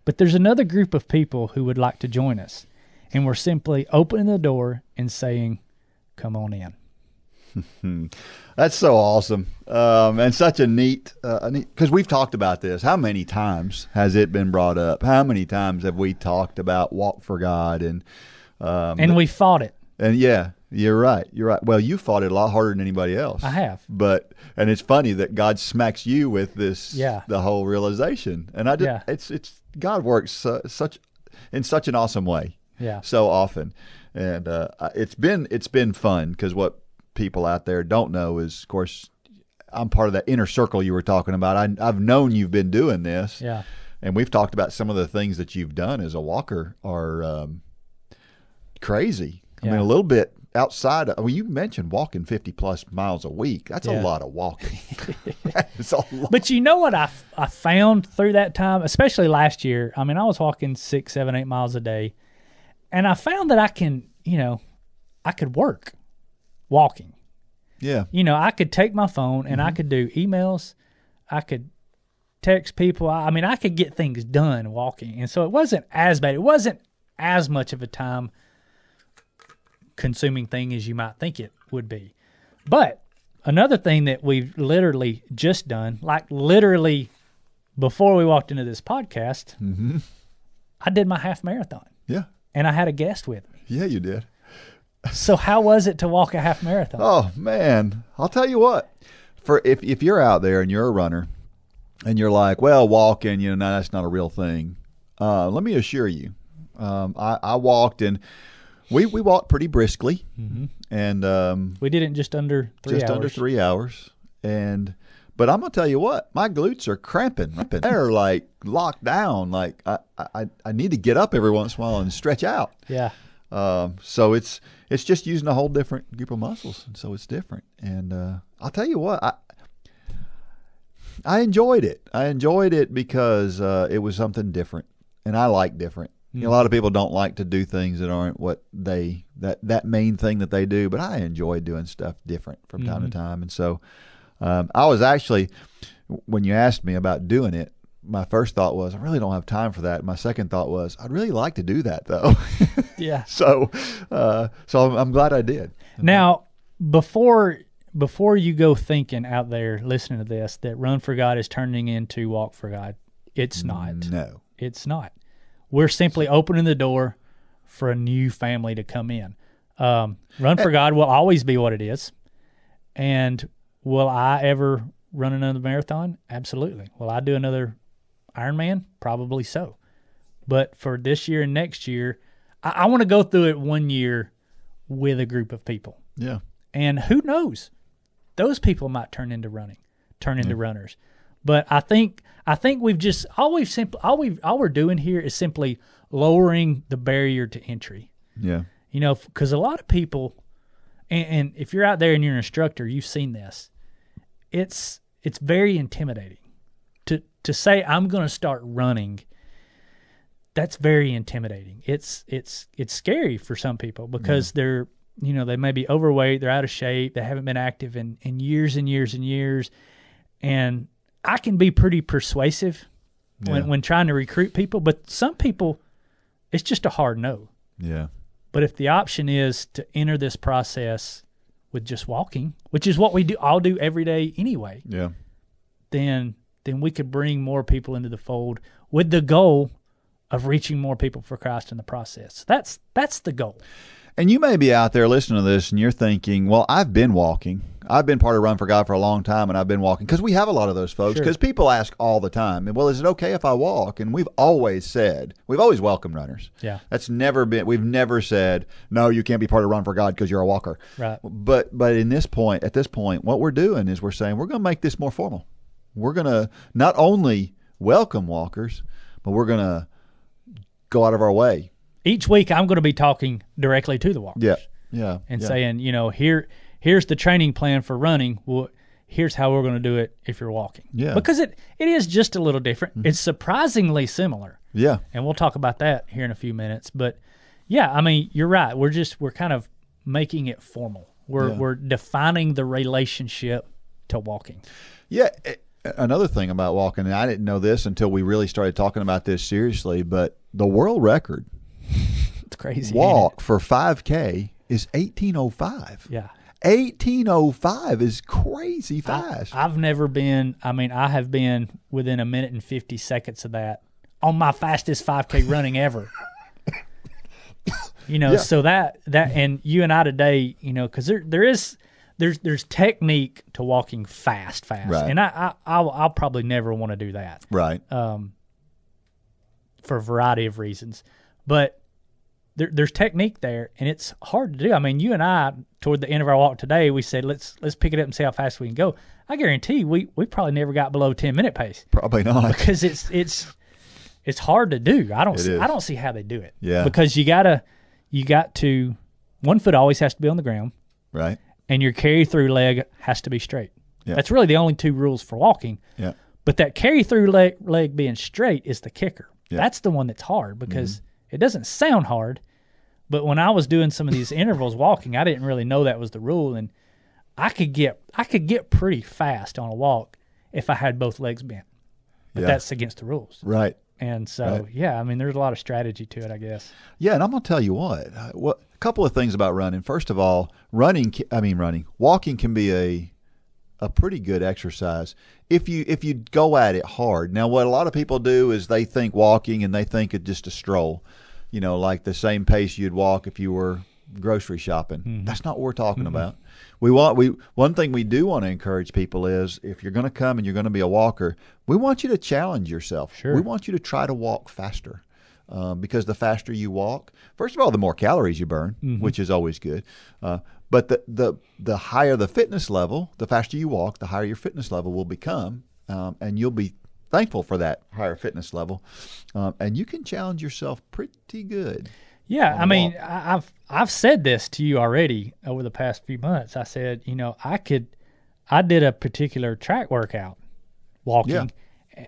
But there's another group of people who would like to join us, and we're simply opening the door and saying, Come on
in. [laughs] That's so awesome, um, and such a neat, because uh, we've talked about this. How many times has it been brought up? How many times have we talked about walk for God and
um, and we fought it?
And yeah, you're right. You're right. Well, you fought it a lot harder than anybody else.
I have.
But and it's funny that God smacks you with this.
Yeah.
The whole realization, and I just yeah. it's it's God works uh, such in such an awesome way.
Yeah.
So often, and uh, it's been it's been fun because what people out there don't know is, of course, I'm part of that inner circle you were talking about. I, I've known you've been doing this.
Yeah.
And we've talked about some of the things that you've done as a walker are um, crazy. I yeah. mean, a little bit outside of, well, you mentioned walking 50 plus miles a week. That's yeah. a lot of walking. [laughs]
Lot. But you know what I, I found through that time, especially last year? I mean, I was walking six, seven, eight miles a day. And I found that I can you know, I could work walking.
Yeah.
You know, I could take my phone and I mm-hmm. could do emails. I could text people. I I mean, I could get things done walking. And so it wasn't as bad. It wasn't as much of a time consuming thing as you might think it would be. But another thing that we've literally just done, like literally before we walked into this podcast, I did my half marathon
Yeah.
and I had a guest with me.
Yeah, you did.
So how was it to walk a half marathon? [laughs]
Oh man, I'll tell you what. For if if you're out there and you're a runner, and you're like, well, walking, you know, no, that's not a real thing. Uh, let me assure you, um, I, I walked and we we walked pretty briskly, and um,
We did it in just under three
just
hours.
under three hours. And but I'm gonna tell you what, my glutes are cramping. [laughs] They're like locked down. Like I, I I need to get up every once in a while and stretch out.
Yeah.
Um, so it's it's just using a whole different group of muscles, and so it's different. And uh, I'll tell you what, I I enjoyed it. I enjoyed it because uh, it was something different, and I like different. You know, a lot of people don't like to do things that aren't what they that that main thing that they do, but I enjoy doing stuff different from time to time. And so um, I was actually when you asked me about doing it, my first thought was I really don't have time for that. My second thought was I'd really like to do that though. [laughs]
Yeah.
so uh, so I'm, I'm glad I did.
Now, before before you go thinking out there listening to this that Run for God is turning into Walk for God, it's not.
No.
It's not. We're simply opening the door for a new family to come in. Um, Run for God will always be what it is. And will I ever run another marathon? Absolutely. Will I do another Ironman? Probably so. But for this year and next year, I, I want to go through it one year with a group of people.
Yeah.
And who knows? Those people might turn into running, turn into runners. But I think I think we've just all we've simply all we all we're doing here is simply lowering the barrier to entry.
Yeah.
You know, because a lot of people, and, and if you're out there and you're an instructor, you've seen this. It's it's very intimidating to to say I'm going to start running. That's very intimidating. It's it's it's scary for some people because they're you know they may be overweight, they're out of shape, they haven't been active in in years and years and years, and I can be pretty persuasive when
Yeah.
when trying to recruit people, but some people, it's just a hard no.
Yeah.
But if the option is to enter this process with just walking, which is what we do, I'll do every day anyway,
Yeah.
then then we could bring more people into the fold with the goal of reaching more people for Christ in the process. That's that's the goal.
And you may be out there listening to this and you're thinking, well, I've been walking. I've been part of Run for God for a long time and I've been walking because we have a lot of those folks
Sure.
because people ask all the time, well, is it okay if I walk? And we've always said, we've always welcomed runners.
Yeah.
That's never been, we've never said, no, you can't be part of Run for God because you're a walker.
Right.
But, but in this point, at this point, what we're doing is we're saying we're going to make this more formal. We're going to not only welcome walkers, but we're going to go out of our way.
Each week I'm going to be talking directly to the walkers.
Yeah. Yeah.
and
yeah.
saying, you know, here here's the training plan for running. Well, here's how we're going to do it if you're walking.
Yeah. Mm-hmm.
Because it it is just a little different. It's surprisingly similar.
yeah.
And we'll talk about that here in a few minutes, but yeah, I mean, you're right. We're just we're kind of making it formal. We're
Yeah.
we're defining the relationship to walking.
Yeah. Another thing about walking, and I didn't know this until we really started talking about this seriously, but the world record [laughs]
It's crazy. it?
walk for 5K is 1805.
Yeah.
1805 is crazy fast.
I've never been. I mean, I have been within a minute and fifty seconds of that on my fastest five k running ever. You know,
Yeah.
so that that and you and I today, you know, because there there is there's there's technique to walking fast, fast,
Right.
and I, I I'll, I'll probably never want to do that
right.
Um, for a variety of reasons, but there, there's technique there, and it's hard to do. I mean, you and I, toward the end of our walk today, we said let's let's pick it up and see how fast we can go. I guarantee we we probably never got below ten minute pace
Probably not.
because it's it's it's hard to do. I don't see. I don't see how they do it.
Yeah.
because you gotta you got to one foot always has to be on the ground,
right.
and your carry through leg has to be straight.
Yeah.
That's really the only two rules for walking.
Yeah.
But that carry through leg, leg being straight is the kicker.
Yeah. Mm-hmm.
That's the one that's hard because it doesn't sound hard, But when I was doing some of these [laughs] intervals walking, I didn't really know that was the rule, and I could get I could get pretty fast on a walk if I had both legs bent. But
Yeah.
that's against the rules.
Right.
And so,
Right.
yeah, I mean, there's a lot of strategy to it, I guess.
Yeah, and I'm gonna tell you what. uh, What a couple of things about running. First of all, running. I mean, running. Walking can be a a pretty good exercise if you if you go at it hard. Now, what a lot of people do is they think walking and they think it's just a stroll. You know, like the same pace you'd walk if you were grocery shopping. That's not what we're talking about. We want we one thing we do want to encourage people is if you're going to come and you're going to be a walker, we want you to challenge yourself.
Sure.
We want you to try to walk faster. Um, because the faster you walk, first of all, the more calories you burn, which is always good. Uh, but the, the the higher the fitness level, the faster you walk, the higher your fitness level will become, um, and you'll be thankful for that higher fitness level, um, and you can challenge yourself pretty good.
Yeah, I mean,
walk.
I've I've said this to you already over the past few months. I said, you know, I could, I did a particular track workout, walking,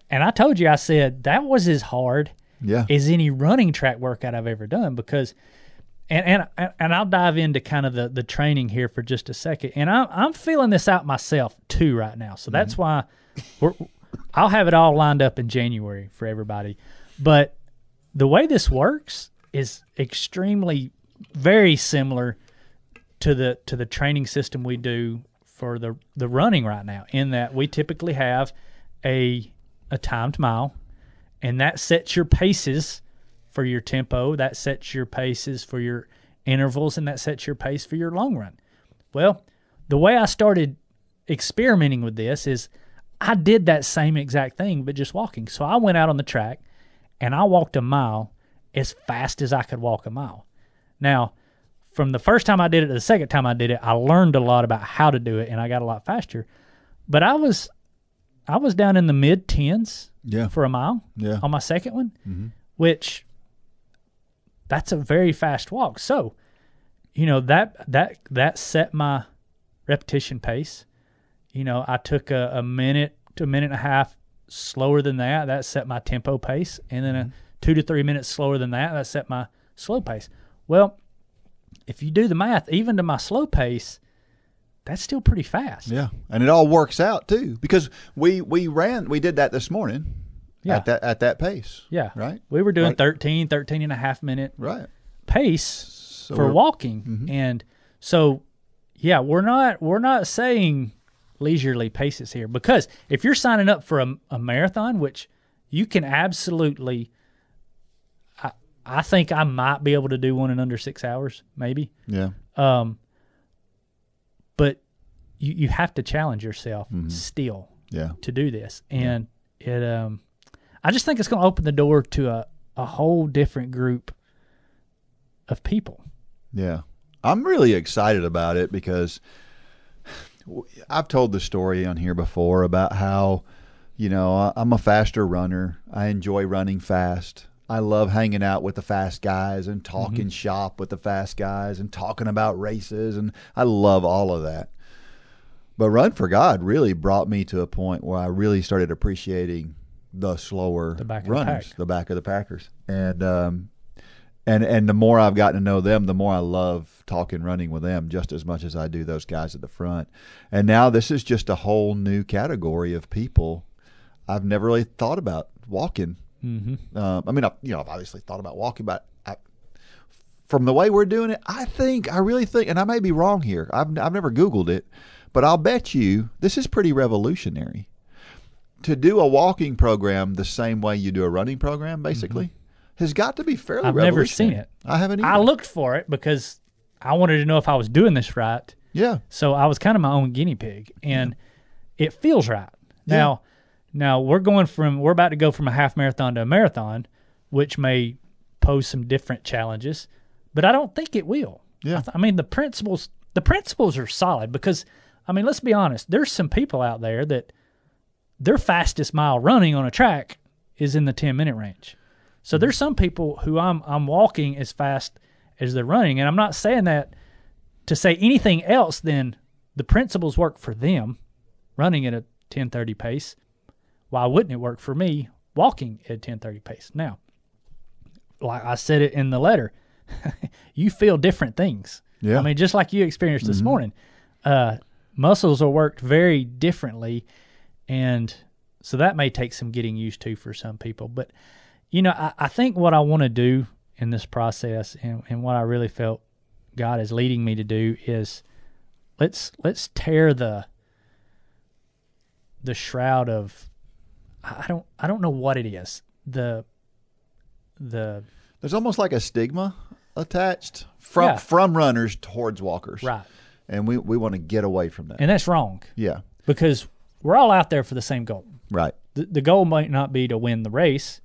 and I told you, I said that was as hard
Yeah,
as any running track workout I've ever done because, and and and I'll dive into kind of the the training here for just a second, and I'm I'm feeling this out myself too right now, so that's why we're. I'll have it all lined up in January for everybody, but the way this works is extremely very similar to the to the training system we do for the the running right now in that we typically have a a timed mile and that sets your paces for your tempo that sets your paces for your intervals and that sets your pace for your long run. Well the way i started experimenting with this is i did that same exact thing but just walking so i went out on the track and i walked a mile as fast as i could walk a mile now from the first time i did it to the second time i did it i learned a lot about how to do it and i got a lot faster but i was i was down in the mid 10s
yeah,
for a mile
yeah.
on my second one, mm-hmm. which that's a very fast walk. So, you know that that that set my repetition pace. You know, I took a, a minute to a minute and a half slower than that. That set my tempo pace, and then a two to three minutes slower than that. That set my slow pace. Well, if you do the math, even to my slow pace, that's still pretty fast.
Yeah, and it all works out too because we we ran we did that this morning.
Yeah.
At that at that pace.
Yeah.
Right.
We were doing
Right.
13, 13 and a half minute
Right.
pace for
we're- Mm-hmm.
walking and so yeah we're not we're not saying leisurely paces here because if you're signing up for a, a marathon which you can absolutely I, I think i might be able to do one in under six hours maybe
Yeah.
um but you, you have to challenge yourself
Mm-hmm.
still
Yeah.
to do this and it um i just think it's going to open the door to a, a whole different group of people
Yeah. I'm really excited about it because I've told the story on here before about how, you know, I'm a faster runner. I enjoy running fast. I love hanging out with the fast guys and talking shop with the fast guys and talking about races. And I love all of that. But Run for God really brought me to a point where I really started appreciating the slower
The of the
runners, the back of the Packers. And, um, and and the more I've gotten to know them, the more I love talking running with them just as much as I do those guys at the front. And now this is just a whole new category of people I've never really thought about walking. Mm-hmm. Um, I mean, I, you know, I've obviously thought about walking, but I, from the way we're doing it, I think I really think, and I may be wrong here. I've I've never Googled it, but I'll bet you this is pretty revolutionary. To do a walking program the same way you do a running program, basically, has got to be fairly.
I've never seen it.
I haven't. Either.
i looked for it because i wanted to know if i was doing this right
yeah,
so i was kind of my own guinea pig and it feels right now now we're going from we're about to go from a half marathon to a marathon which may pose some different challenges but i don't think it will
Yeah.
I, th- I mean the principles the principles are solid because i mean let's be honest there's some people out there that their fastest mile running on a track is in the 10 minute range so there's some people who i'm i'm walking as fast as they're running and i'm not saying that to say anything else than the principles work for them running at a 1030 pace why wouldn't it work for me walking at a 1030 pace now like i said it in the letter [laughs] you feel different things.
Yeah. Mm-hmm.
I mean, just like you experienced this morning, uh, muscles are worked very differently, and so that may take some getting used to for some people. But you know, I, I think what I want to do in this process, and, and what I really felt God is leading me to do, is let's let's tear the the shroud of I don't I don't know what it is the the
There's almost like a stigma attached from
Yeah.
from runners towards walkers.
right,
And we, we want to get away from that.
and that's wrong
yeah.
because we're all out there for the same goal.
Right.
The, the goal might not be to win the race,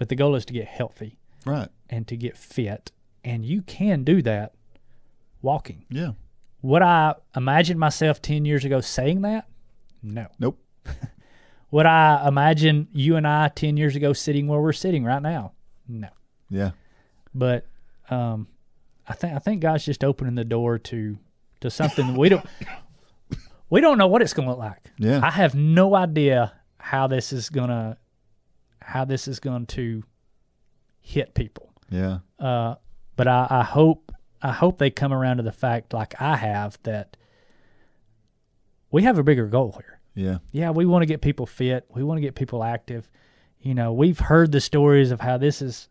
but the goal is to get healthy
Right.
and to get fit, and you can do that walking.
Yeah.
Would I imagine myself ten years ago saying that? No.
Nope. [laughs]
Would I imagine you and I ten years ago sitting where we're sitting right now? No.
Yeah.
but um, I think I think God's just opening the door to to something we don't [coughs] we don't know what it's going to look like.
Yeah.
I have no idea how this is gonna how this is going to hit people.
Yeah.
Uh, but I, I hope I hope they come around to the fact, like I have, that we have a bigger goal here
Yeah.
yeah, we want to get people fit. We want to get people active. You know, we've heard the stories of how this has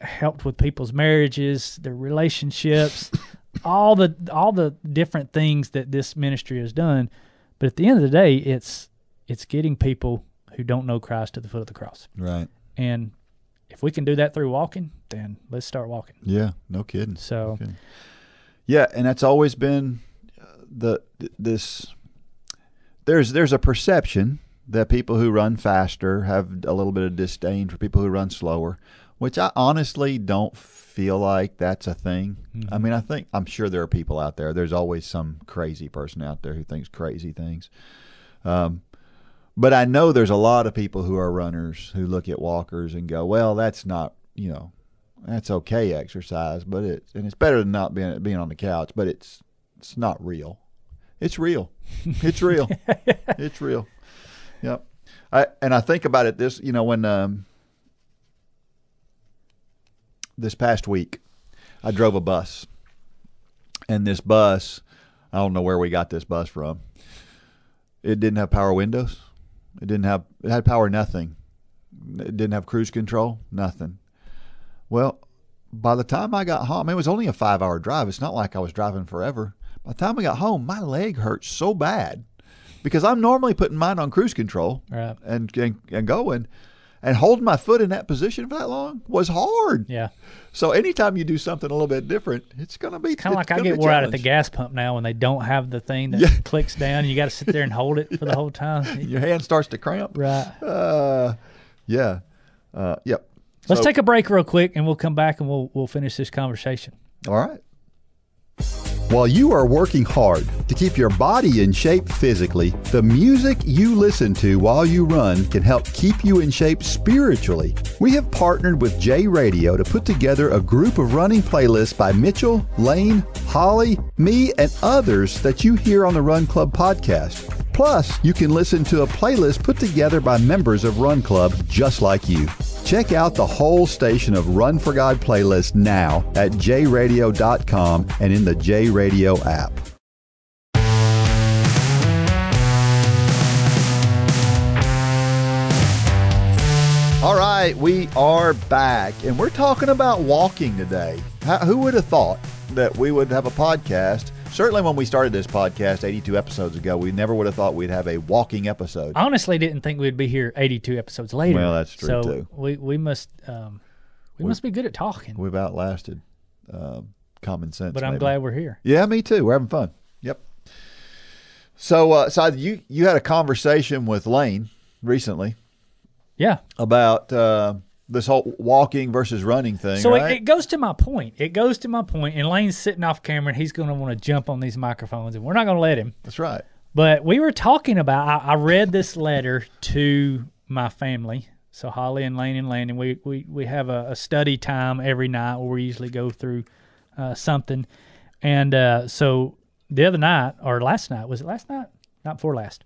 helped with people's marriages, their relationships, [laughs] all the all the different things that this ministry has done. But at the end of the day, it's it's getting people who don't know Christ to the foot of the cross.
Right.
And if we can do that through walking, then let's start walking.
Yeah. No kidding.
So
Okay. Yeah, and that's always been uh, the this. There's there's a perception that people who run faster have a little bit of disdain for people who run slower, which I honestly don't feel like that's a thing. I mean, I think I'm sure there are people out there. There's always some crazy person out there who thinks crazy things. Um, but I know there's a lot of people who are runners who look at walkers and go, "Well, that's not you know." that's okay exercise, but it's and it's better than not being being on the couch, but it's it's not real. It's real. It's real. [laughs] it's real. Yep. I and I think about it this, you know, when um this past week I drove a bus. And this bus, I don't know where we got this bus from. It didn't have power windows. It didn't have it had power nothing. It didn't have cruise control, nothing. Well, by the time I got home, it was only a five hour drive. It's not like I was driving forever. By the time I got home, my leg hurt so bad because I'm normally putting mine on cruise control
Right.
and, and and going, and holding my foot in that position for that long was hard.
yeah,
So anytime you do something a little bit different, it's gonna be
kind of like I get wore out at the gas pump now when they don't have the thing that
Yeah.
clicks down. and You got to sit there and hold it [laughs] for the whole time.
Your hand starts to cramp.
Right.
Uh, yeah. Uh, yep.
Let's
So-
take a break real quick, and we'll come back and we'll we'll finish this conversation.
All right. While you are working hard to keep your body in shape physically, the music you listen to while you run can help keep you in shape spiritually. We have partnered with J Radio to put together a group of running playlists by Mitchell, Lane, Holly, me, and others that you hear on the Run Club podcast. Plus, you can listen to a playlist put together by members of Run Club just like you. Check out the whole station of Run for God playlist now at jradio.com and in the J Radio app. All right, we are back, and we're talking about walking today. How, who would have thought that we would have a podcast? Certainly, when we started this podcast 82 episodes ago, we never would have thought we'd have a walking episode.
I honestly didn't think we'd be here 82 episodes later.
Well, that's true,
so
too.
We we must um, we, must be good at talking.
We've outlasted um, common sense.
but I'm
maybe.
glad we're here.
Yeah, me too. We're having fun. Yep. So, uh, so you you had a conversation with Lane recently
Yeah.
about uh, this whole walking versus running thing,
So
right?
it, it goes to my point. It goes to my point. and Lane's sitting off camera, and he's going to want to jump on these microphones, and we're not going to let him.
That's right.
But we were talking about. I, I read this letter to my family. So Holly and Lane and Landon, we we we have a, a study time every night where we usually go through uh, something. And uh, so the other night or last night was it last night? Not before last.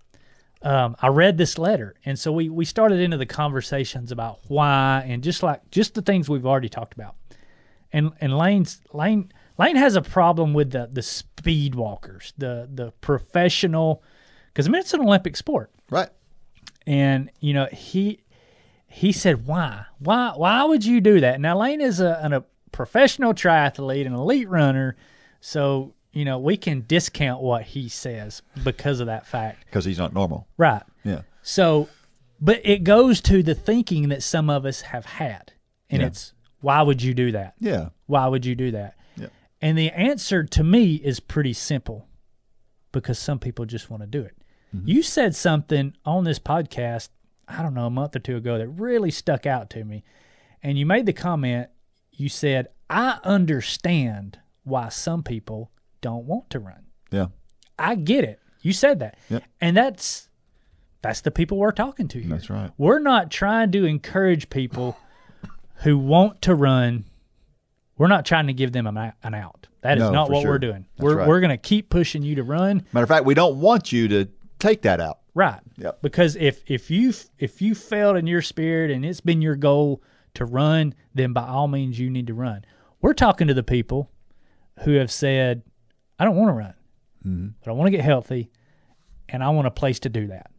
Um, I read this letter, and so we we started into the conversations about why and just like just the things we've already talked about. And and Lane's Lane Lane has a problem with the the speed walkers, the the professional, because I mean it's an Olympic sport,
Right.
and you know he he said why why why would you do that? Now Lane is a, an, a professional triathlete, an elite runner, so you know we can discount what he says because of that fact,
Because he's not normal.
right?
Yeah.
So, but it goes to the thinking that some of us have had, and
Yeah.
it's why would you do that?
Yeah.
Why would you do that?
Yeah.
And the answer to me is pretty simple because some people just want to do it.
Mm-hmm.
You said something on this podcast, I don't know, a month or two ago that really stuck out to me. And you made the comment, you said, I understand why some people don't want to run.
Yeah.
I get it. You said that.
Yep.
And that's that's the people we're talking to here.
That's right.
We're not trying to encourage people who want to run. We're not trying to give them an an out. That is
No,
not what
sure.
we're doing.
That's
we're
right.
we're going to keep pushing you to run.
Matter of fact, we don't want you to take that out.
Right.
Yep.
Because if if you if you failed in your spirit and it's been your goal to run, then by all means you need to run. We're talking to the people who have said, "I don't want to run,
Mm-hmm.
but I want to get healthy, and I want a place to do that."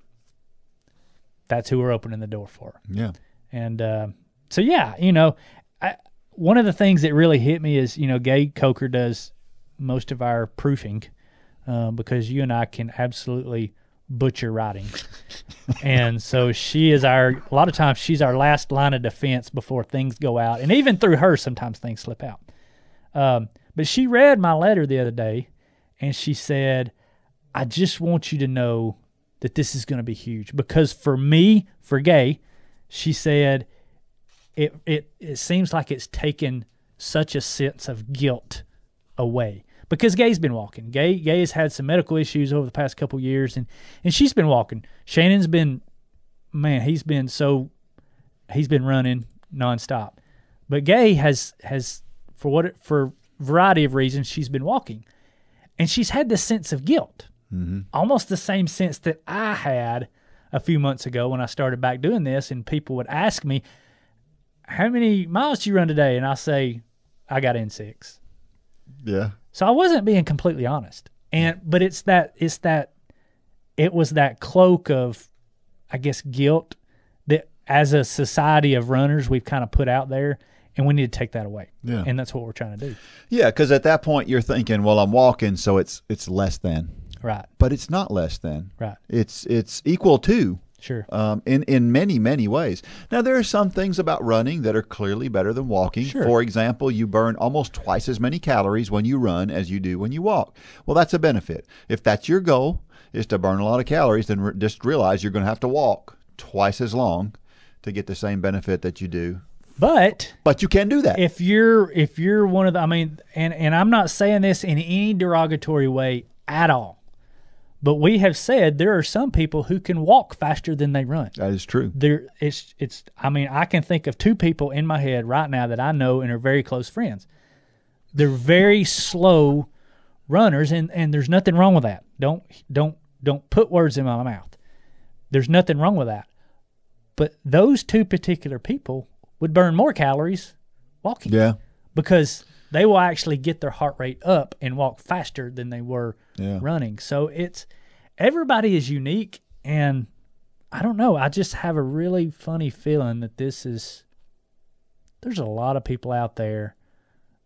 That's who we're opening the door for.
Yeah.
And uh, so, yeah, you know, I, one of the things that really hit me is, you know, Gay Coker does most of our proofing uh, because you and I can absolutely butcher writing. [laughs] and so she is our, a lot of times, she's our last line of defense before things go out. And even through her, sometimes things slip out. Um, but she read my letter the other day and she said, I just want you to know that this is going to be huge because for me, for gay, she said it it it seems like it's taken such a sense of guilt away because Gay's been walking. Gay Gay has had some medical issues over the past couple years, and and she's been walking. Shannon's been, man, he's been so, he's been running nonstop, but Gay has has for what for a variety of reasons she's been walking, and she's had this sense of guilt, mm-hmm. almost the same sense that I had a few months ago when I started back doing this, and people would ask me, "How many miles do you run today?" And I say, "I got in six.
Yeah.
So I wasn't being completely honest. And but it's that it's that it was that cloak of I guess guilt that as a society of runners we've kind of put out there and we need to take that away.
Yeah.
And that's what we're trying to do.
Yeah, because at that point you're thinking, well, I'm walking, so it's it's less than,
Right.
but it's not less than.
Right.
It's it's equal to.
Sure.
Um, in in many many ways. Now there are some things about running that are clearly better than walking.
Sure.
For example, you burn almost twice as many calories when you run as you do when you walk. Well, that's a benefit. If that's your goal is to burn a lot of calories, then re- just realize you're going to have to walk twice as long to get the same benefit that you do.
But
But you can do that.
if you're if you're one of the I mean and and I'm not saying this in any derogatory way at all. But we have said there are some people who can walk faster than they run.
that is true.
there it's it's I mean I can think of two people in my head right now that I know and are very close friends. They're very slow runners and and there's nothing wrong with that. Don't don't don't put words in my mouth. There's nothing wrong with that. But those two particular people would burn more calories walking
Yeah.
because they will actually get their heart rate up and walk faster than they were
Yeah.
running. So it's everybody is unique and I don't know, I just have a really funny feeling that this is there's a lot of people out there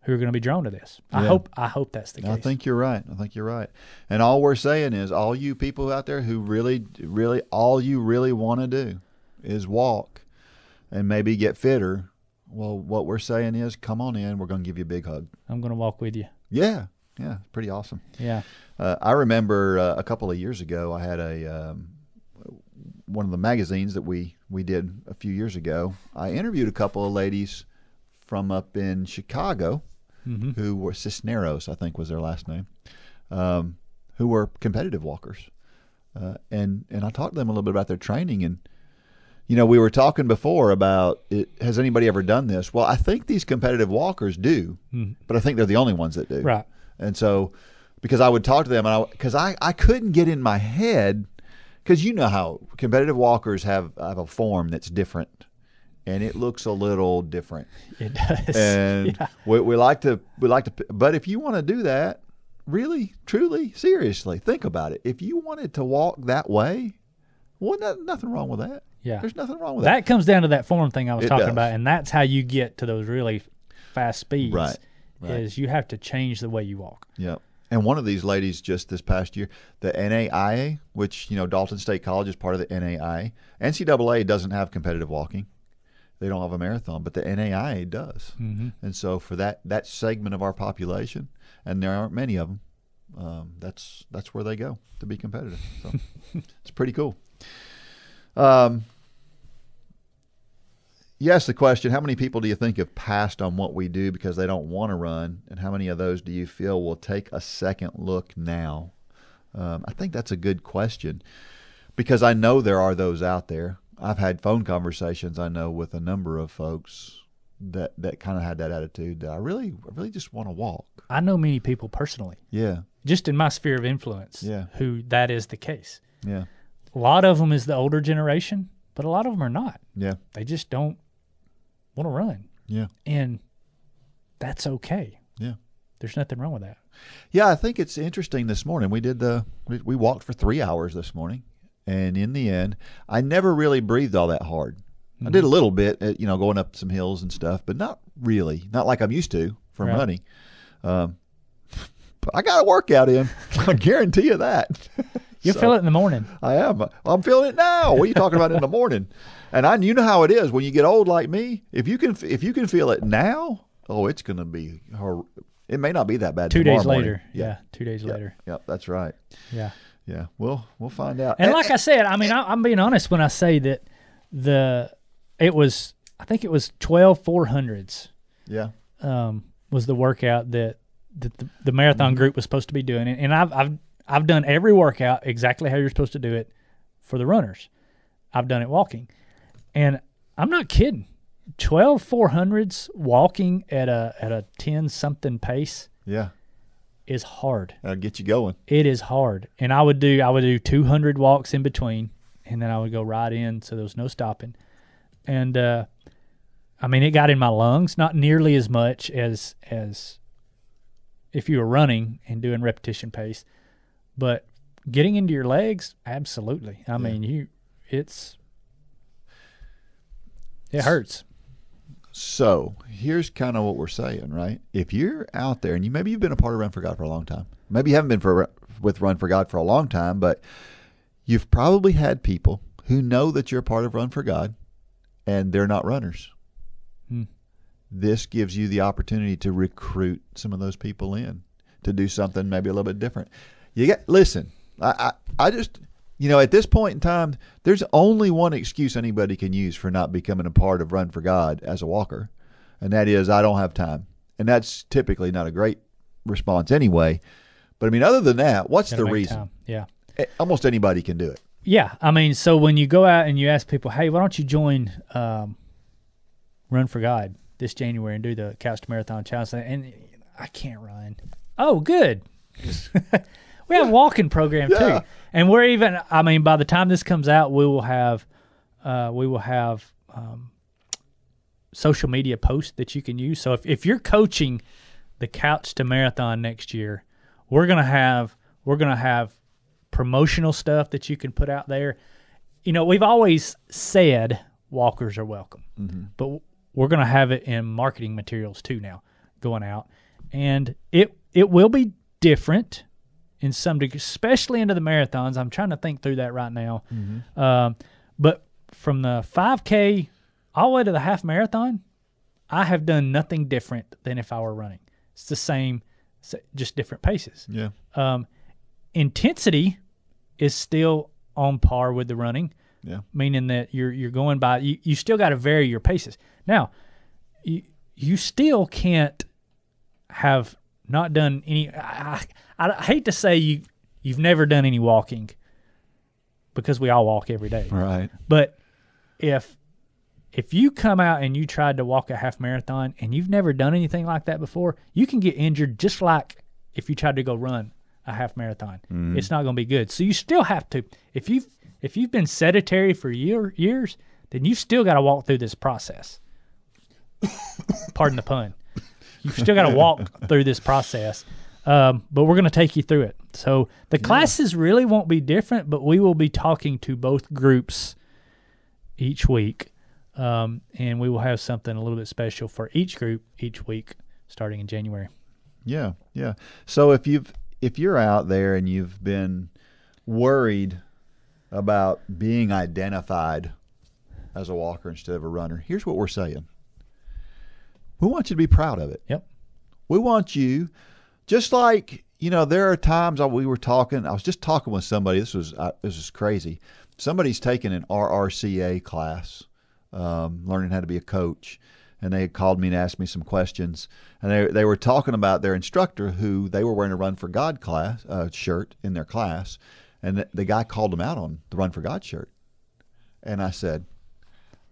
who are going to be drawn to this. I
Yeah.
hope I hope that's the case.
I think you're right. I think you're right. And all we're saying is, all you people out there who really, really, all you really want to do is walk and maybe get fitter. Well, what we're saying is, come on in. We're going to give you a big hug.
I'm going to walk with you.
Yeah, yeah, pretty awesome.
Yeah.
Uh, I remember uh, a couple of years ago, I had a um, one of the magazines that we we did a few years ago. I interviewed a couple of ladies from up in Chicago who were Cisneros, I think was their last name, um, who were competitive walkers, uh, and and I talked to them a little bit about their training and. You know, we were talking before about it, has anybody ever done this? Well, I think these competitive walkers do, hmm. but I think they're the only ones that do.
Right.
And so, because I would talk to them, and I because I, I couldn't get in my head, because you know how competitive walkers have have a form that's different and it looks a little different.
It does. [laughs]
And
Yeah.
we, we like to we like to but if you want to do that, really, truly, seriously, think about it. If you wanted to walk that way, well, no, nothing wrong with that.
Yeah.
There's nothing wrong with that.
that comes down to that form thing I was
It
talking
does.
about, and that's how you get to those really fast speeds.
Right, right.
Is you have to change the way you walk.
Yeah. And one of these ladies just this past year, the NAIA, which, you know, Dalton State College is part of the NAIA. NCAA doesn't have competitive walking. They don't have a marathon, but the NAIA does. Mm-hmm. And so for that, that segment of our population, and there aren't many of them, um, that's that's where they go to be competitive. So [laughs] it's pretty cool. Um, you asked the question, how many people do you think have passed on what we do because they don't want to run? And how many of those do you feel will take a second look now? Um, I think that's a good question because I know there are those out there. I've had phone conversations, I know, with a number of folks that, that kind of had that attitude that I really, I really just want to walk.
I know many people personally,
Yeah.
just in my sphere of influence,
Yeah.
who that is the case.
Yeah.
A lot of them is the older generation, but a lot of them are not.
Yeah.
They just don't want to run,
Yeah.
and that's okay.
Yeah.
There's nothing wrong with that.
Yeah, I think it's interesting. This morning we did the we, walked for three hours this morning, and in the end, I never really breathed all that hard. I did a little bit, uh, you know, going up some hills and stuff, but not really, not like I'm used to from
Right.
running. Um, [laughs] but I got a workout in. [laughs] I guarantee you that. [laughs]
You
So-
feel it in the morning.
I am. I'm feeling it now. What are you talking about in the [laughs] morning? And I, you know how it is when you get old like me. If you can, if you can feel it now, oh, it's going to be. hor- It may not be that bad.
Two days
morning.
later. Yeah. two days
Yep.
later.
Yep, that's right.
Yeah.
Yeah, we'll we'll find out.
And like I said, I mean, I, I'm being honest when I say that the it was I think it was twelve four hundreds
yeah,
um, was the workout that that the, the marathon group was supposed to be doing, and, and I've I've I've done every workout exactly how you're supposed to do it for the runners. I've done it walking, and I'm not kidding. Twelve four hundreds walking at a at a ten something pace
yeah,
is hard.
that'll get you going.
It is hard, and I would do I would do 200 walks in between, and then I would go right in, so there was no stopping. And uh, I mean, it got in my lungs, not nearly as much as as if you were running and doing repetition pace, but getting into your legs, absolutely. I mean, you it's it hurts.
So here's kind of what we're saying, right? If you're out there and you maybe you've been a part of Run for God for a long time, maybe you haven't been for with Run for God for a long time, but you've probably had people who know that you're a part of Run for God, and they're not runners.
Hmm.
This gives you the opportunity to recruit some of those people in to do something maybe a little bit different. You get listen. I, I I just you know at this point in time, there's only one excuse anybody can use for not becoming a part of Run for God as a walker, and that is I don't have time, and that's typically not a great response anyway. But I mean, other than that, what's the reason?
time. Yeah.
Almost anybody can do it.
Yeah, I mean, so when you go out and you ask people, "Hey, why don't you join um, Run for God this January and do the Couch to Marathon Challenge?" And I can't run. Oh, good. [laughs] we have a walking program
Yeah.
too, and we're even. I mean, by the time this comes out, we will have uh, we will have um, social media posts that you can use. So if if you're coaching the Couch to Marathon next year, we're gonna have we're gonna have promotional stuff that you can put out there. You know, we've always said walkers are welcome, but we're going to have it in marketing materials too now going out, and it it will be different in some degree, especially into the marathons. I'm trying to think through that right now, um, but from the 5K all the way to the half marathon, I have done nothing different than if I were running. It's the same, just different paces
Yeah.
um, intensity is still on par with the running,
Yeah.
meaning that you're you're going by you, you still got to vary your paces. Now, you you still can't have not done any. I, I, I hate to say you you've never done any walking because we all walk every day.
Right.
But if if you come out and you tried to walk a half marathon and you've never done anything like that before, you can get injured just like if you tried to go run a half marathon. Mm-hmm. It's not going to be good. So you still have to if you've if you've been sedentary for year, years, then you've still got to walk through this process. [coughs] Pardon the pun. You've still got to walk through this process, um, but we're going to take you through it. So the classes really won't be different, but we will be talking to both groups each week, um, and we will have something a little bit special for each group each week starting in January.
Yeah, yeah. So if you've if you're out there and you've been worried about being identified as a walker instead of a runner, here's what we're saying. We want you to be proud of it.
Yep.
We want you, just like you know, there are times I, we were talking. I was just talking with somebody. This was uh, this is crazy. Somebody's taking an RRCA class, um, learning how to be a coach, and they had called me and asked me some questions. And they they were talking about their instructor who they were wearing a Run for God class uh, shirt in their class, and the, the guy called them out on the Run for God shirt. And I said,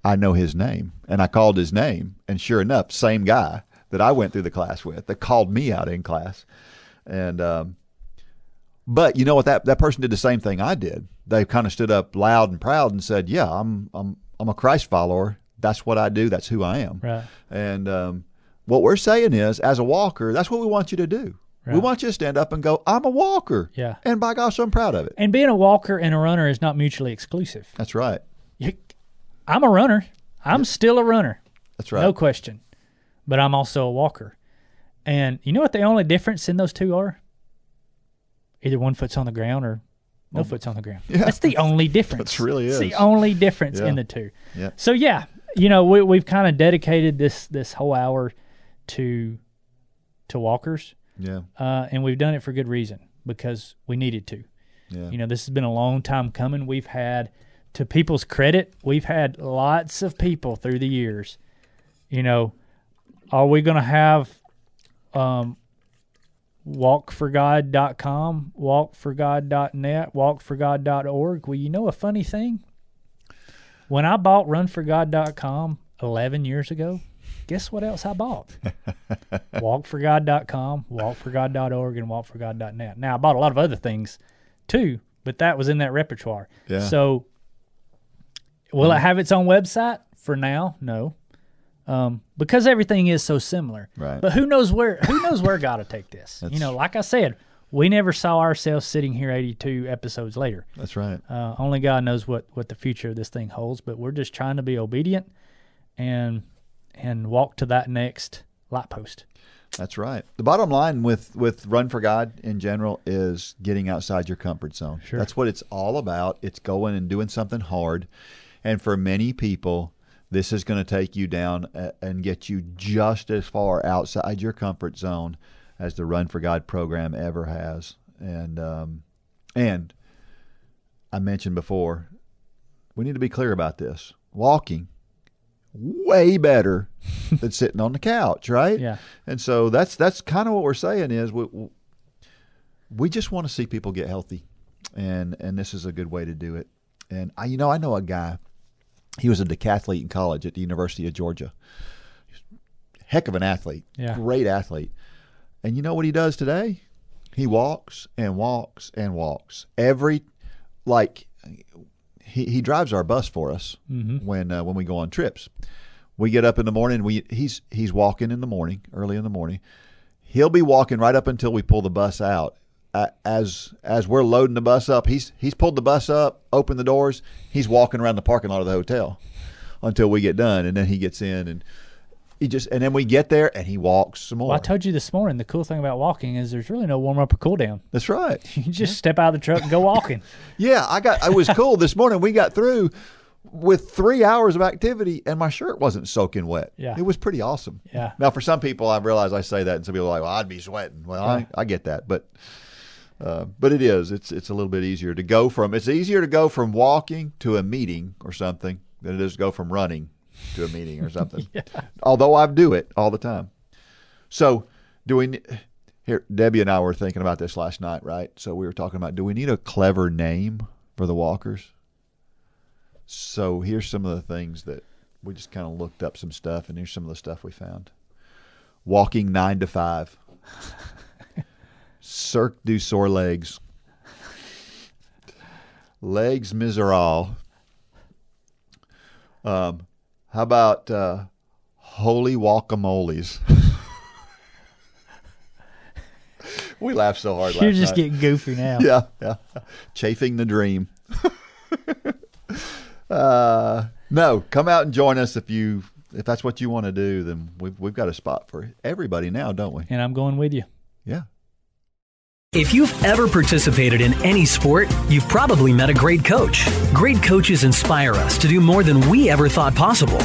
I know his name. And I called his name. And sure enough, same guy that I went through the class with that called me out in class. And, um, but you know what? That, that person did the same thing I did. They kind of stood up loud and proud and said, Yeah, I'm, I'm, I'm a Christ follower. That's what I do. That's who I am.
Right.
And, um, what we're saying is, as a walker, that's what we want you to do. We want you to stand up and go, I'm a walker.
Yeah.
And by gosh, I'm proud of it.
And being a walker and a runner is not mutually exclusive.
That's right.
I'm a runner. I'm still a runner.
That's right.
No question. But I'm also a walker. And you know what the only difference in those two are? Either one foot's on the ground or no foot's on the ground.
Yeah.
That's the only [laughs] difference.
That's really
It's the only difference
Yeah.
in the two.
Yeah.
So yeah, you know, we we've kind of dedicated this this whole hour to to walkers.
Yeah.
Uh, and we've done it for good reason because we needed to.
Yeah.
You know, this has been a long time coming. We've had, to people's credit, we've had lots of people through the years. You know, are we going to have um, walkforgod.com, walkforgod.net, walkforgod.org? Well, you know a funny thing? When I bought runforgod.com 11 years ago, guess what else I bought? [laughs] walkforgod.com, walkforgod.org, and walkforgod.net. Now, I bought a lot of other things too, but that was in that repertoire.
Yeah.
So, will it have its own website? For now, no. Um, because everything is so similar.
Right.
But who knows where who knows where God will take this? [laughs] you know, like I said, we never saw ourselves sitting here 82 episodes later.
That's right.
Uh, only God knows what, what the future of this thing holds, but we're just trying to be obedient and and walk to that next light post.
That's right. The bottom line with with Run for God in general is getting outside your comfort zone.
Sure.
That's what it's all about. It's going and doing something hard. And for many people, this is going to take you down and get you just as far outside your comfort zone as the Run for God program ever has. And um, and I mentioned before, we need to be clear about this. Walking way better [laughs] than sitting on the couch, right?
Yeah.
And so that's that's kind of what we're saying is we we just want to see people get healthy, and and this is a good way to do it. And I, you know, I know a guy. He was a decathlete in college at the University of Georgia. Heck of an athlete,
Yeah.
great athlete. And you know what he does today? He walks and walks and walks every like he, he drives our bus for us when uh, when we go on trips. We get up in the morning. We he's he's walking in the morning, early in the morning. He'll be walking right up until we pull the bus out. Uh, as as we're loading the bus up, he's he's pulled the bus up, opened the doors. He's walking around the parking lot of the hotel until we get done, and then he gets in and he just and then we get there and he walks some more.
Well, I told you this morning the cool thing about walking is there's really no warm up or cool down.
That's right. [laughs]
You just step out of the truck and go walking. [laughs]
Yeah, I got. It was cool this morning. We got through with three hours of activity, and my shirt wasn't soaking wet.
Yeah.
it was pretty awesome.
Yeah.
Now, for some people, I realize I say that, and some people are like, "Well, I'd be sweating." Well, I, I get that, but uh, but it is. It's it's a little bit easier to go from. It's easier to go from walking to a meeting or something than it is to go from running to a meeting or something. [laughs] Although I do it all the time. So, do we? Here, Debbie and I were thinking about this last night, right? So we were talking about, do we need a clever name for the walkers? So here's some of the things that we just kind of looked up some stuff, and here's some of the stuff we found. Walking nine to five. [laughs] Cirque du sore legs. Legs miserable. Um, how about uh, holy guacamoles? [laughs] we laughed so hard
You're just
night.
getting goofy now. [laughs]
yeah, yeah, chafing the dream. [laughs] uh, no, come out and join us if you if that's what you want to do. Then we've we've got a spot for everybody now, don't we?
And I'm going with you.
Yeah.
If you've ever participated in any sport, you've probably met a great coach. Great coaches inspire us to do more than we ever thought possible.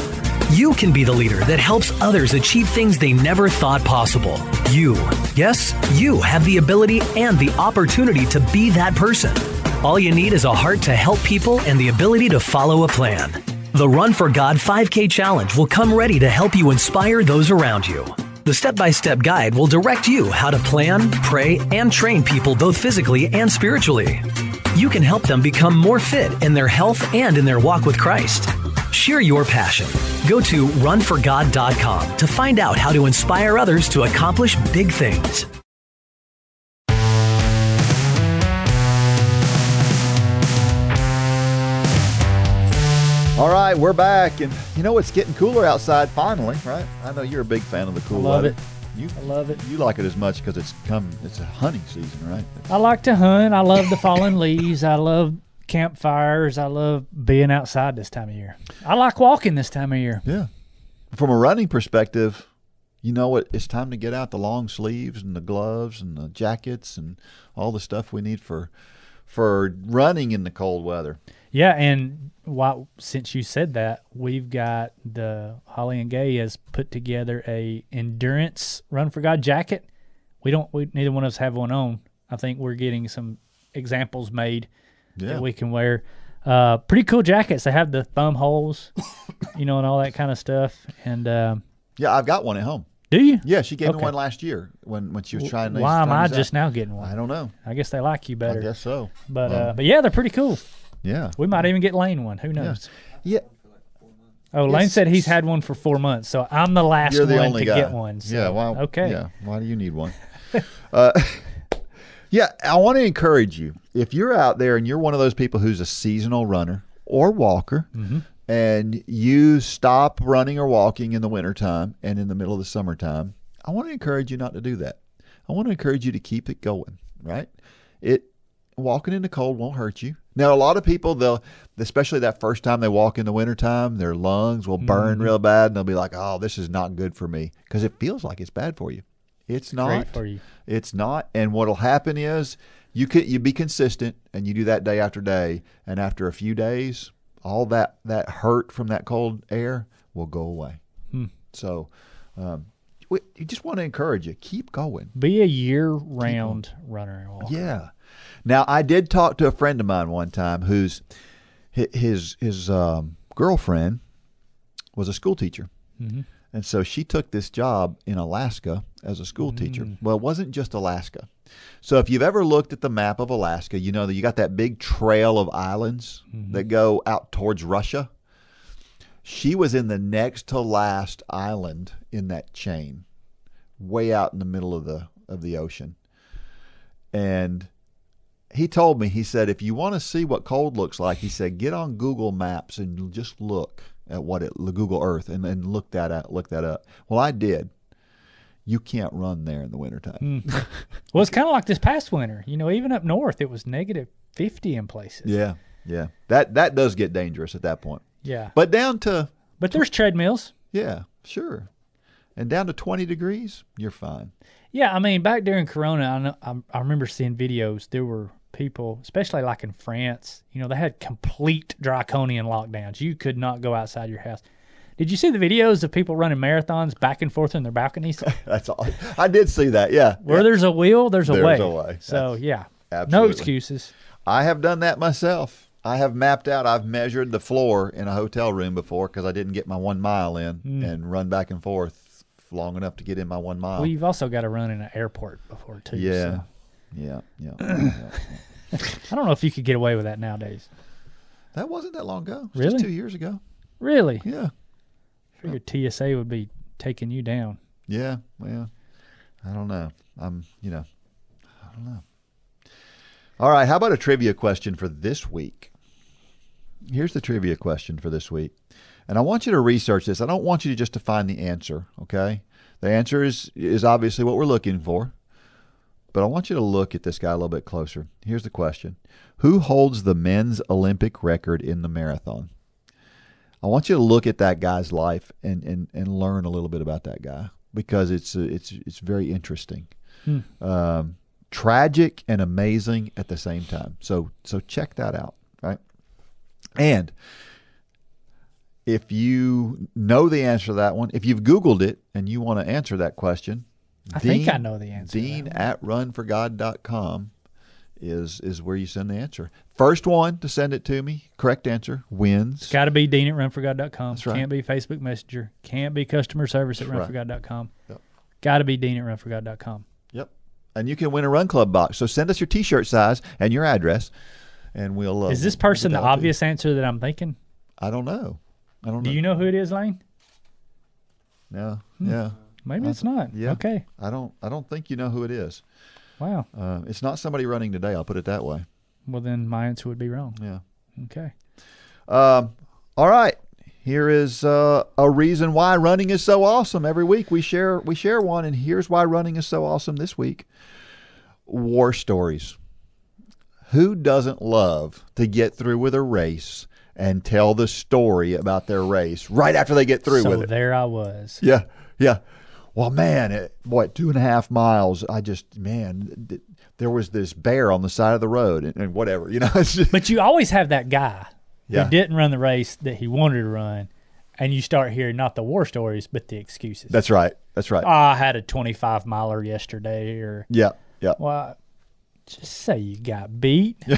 You can be the leader that helps others achieve things they never thought possible. You, yes, you have the ability and the opportunity to be that person. All you need is a heart to help people and the ability to follow a plan. The Run for God 5K Challenge will come ready to help you inspire those around you. The step by step guide will direct you how to plan, pray, and train people both physically and spiritually. You can help them become more fit in their health and in their walk with Christ. Share your passion. Go to runforgod.com to find out how to inspire others to accomplish big things.
All right, we're back, and you know it's getting cooler outside finally, right? I know you're a big fan of the cool I
love
weather.
it.
You
I love it.
you like it as much because it's come. It's a hunting season, right?
I like to hunt. I love the fallen [laughs] leaves. I love campfires. I love being outside this time of year. I like walking this time of year.
Yeah. From a running perspective, you know what? It's time to get out the long sleeves and the gloves and the jackets and all the stuff we need for for running in the cold weather.
Yeah, and while, since you said that, we've got the Holly and Gay has put together a endurance run for God jacket. We don't. We neither one of us have one on. I think we're getting some examples made
Yeah.
that we can wear. Uh, pretty cool jackets. They have the thumb holes, [laughs] you know, and all that kind of stuff. And um,
Yeah, I've got one at home.
do you?
Yeah, she gave me one last year when when she was trying.
Why am I just
out.
now getting one?
I don't know.
I guess they like you better.
I guess so.
But
Um,
uh, but yeah, they're pretty cool.
Yeah.
We might even get Lane one. Who knows?
Yeah.
Oh, Lane said he's had one for four months, so I'm the last
You're the
one
only
to
guy.
get one. So,
yeah. Well.
okay.
Yeah. Why do you need one? [laughs] uh, [laughs] yeah. I want to encourage you. If you're out there and you're one of those people who's a seasonal runner or walker,
Mm-hmm.
and you stop running or walking in the wintertime and in the middle of the summertime, I want to encourage you not to do that. I want to encourage you to keep it going. Right. It walking in the cold won't hurt you. Now, a lot of people, they'll, especially that first time they walk in the wintertime, their lungs will burn
Mm-hmm.
real bad and they'll be like, oh, this is not good for me because it feels like it's bad for you. It's not.
Great for you.
It's not. And what'll happen is you could you be consistent and you do that day after day, and after a few days, all that that hurt from that cold air will go away.
Hmm.
So, um, we, you just want to encourage you keep going.
Be a year-round runner and walker.
Yeah. Now I did talk to a friend of mine one time whose his his um, girlfriend was a school teacher, mm-hmm. and so she took this job in Alaska as a school teacher. Mm. Well, it wasn't just Alaska. So if you've ever looked at the map of Alaska, you know that you got that big trail of islands mm-hmm. that go out towards Russia. She was in the next to last island in that chain, way out in the middle of the of the ocean. And he told me, he said, if you want to see what cold looks like, he said, get on Google Maps and just look at what it, Google Earth, and, and look that out, look that up. Well, I did. You can't run there in the wintertime. Hmm. [laughs]
Well, it's kind of like this past winter. You know, even up north, it was negative fifty in places.
Yeah, yeah. That that does get dangerous at that point.
Yeah.
But down to
But there's treadmills.
yeah, sure, and down to twenty degrees, you're fine.
Yeah, I mean, back during Corona, I, know, I, I remember seeing videos. There were people, especially like in France, you know, they had complete draconian lockdowns. You could not go outside your house. Did you see the videos of people running marathons back and forth in their balconies? [laughs]
That's all. I did see that. Yeah,
Where there's a wheel, there's a
There's
way.
a way.
So
That's-
yeah, no excuses.
I have done that myself. I have mapped out. I've measured the floor in a hotel room before because I didn't get my one mile in
Hmm.
and run back and forth long enough to get in my one mile.
Well, you've also got to run in an airport before too.
yeah,
so. [clears throat]
yeah, yeah, yeah.
I don't know if you could get away with that nowadays.
That wasn't that long ago. It's
Really?
Just two years ago.
Really?
Yeah, I
Figured TSA would be taking you down.
yeah. Well, I don't know. I'm, you know, I don't know. All right. How about a trivia question for this week? Here's the trivia question for this week. And I want you to research this. I don't want you to just to find the answer, okay? The answer is is obviously what we're looking for. But I want you to look at this guy a little bit closer. Here's the question. Who holds the men's Olympic record in the marathon? I want you to look at that guy's life and, and, and learn a little bit about that guy because it's it's it's very interesting, um, tragic and amazing at the same time. So so check that out, right? And if you know the answer to that one, if you've Googled it and you want to answer that question,
I think I know the answer
Dean at runforgod.com is is where you send the answer. First one to send it to me, correct answer, wins.
It's got to be dean at runforgod.com.
That's right.
Can't be Facebook Messenger. Can't be customer service at
That's
runforgod.com.
Yep.
Got to be dean at runforgod.com.
Yep. And you can win a Run Club box. So send us your T-shirt size and your address, and we'll. Uh,
Is this
we'll
person the
to you.
obvious answer that I'm thinking?
I don't know. I don't
Do you know who it is, Lane?
No. Yeah.
Maybe it's not.
Yeah.
Okay.
I don't. I don't think you know who it is.
Wow.
Uh, it's not somebody running today. I'll put it that way.
Well, then my answer would be wrong.
Yeah.
Okay.
Um, all right. Here is uh, a reason why running is so awesome. Every week we share we share one, and here's why running is so awesome this week. War stories. Who doesn't love to get through with a race and tell the story about their race right after they get through
so
with it?
there I was.
Yeah, yeah. Well, man, it, boy, two and a half miles. I just, man, th- there was this bear on the side of the road, and, and whatever, you know. [laughs] Just,
But you always have that guy
Yeah.
who didn't run the race that he wanted to run, and you start hearing not the war stories, but the excuses.
that's right. That's right.
"Oh, I had a 25 miler yesterday, or
yeah, yeah.
well, just say you got beat. [laughs]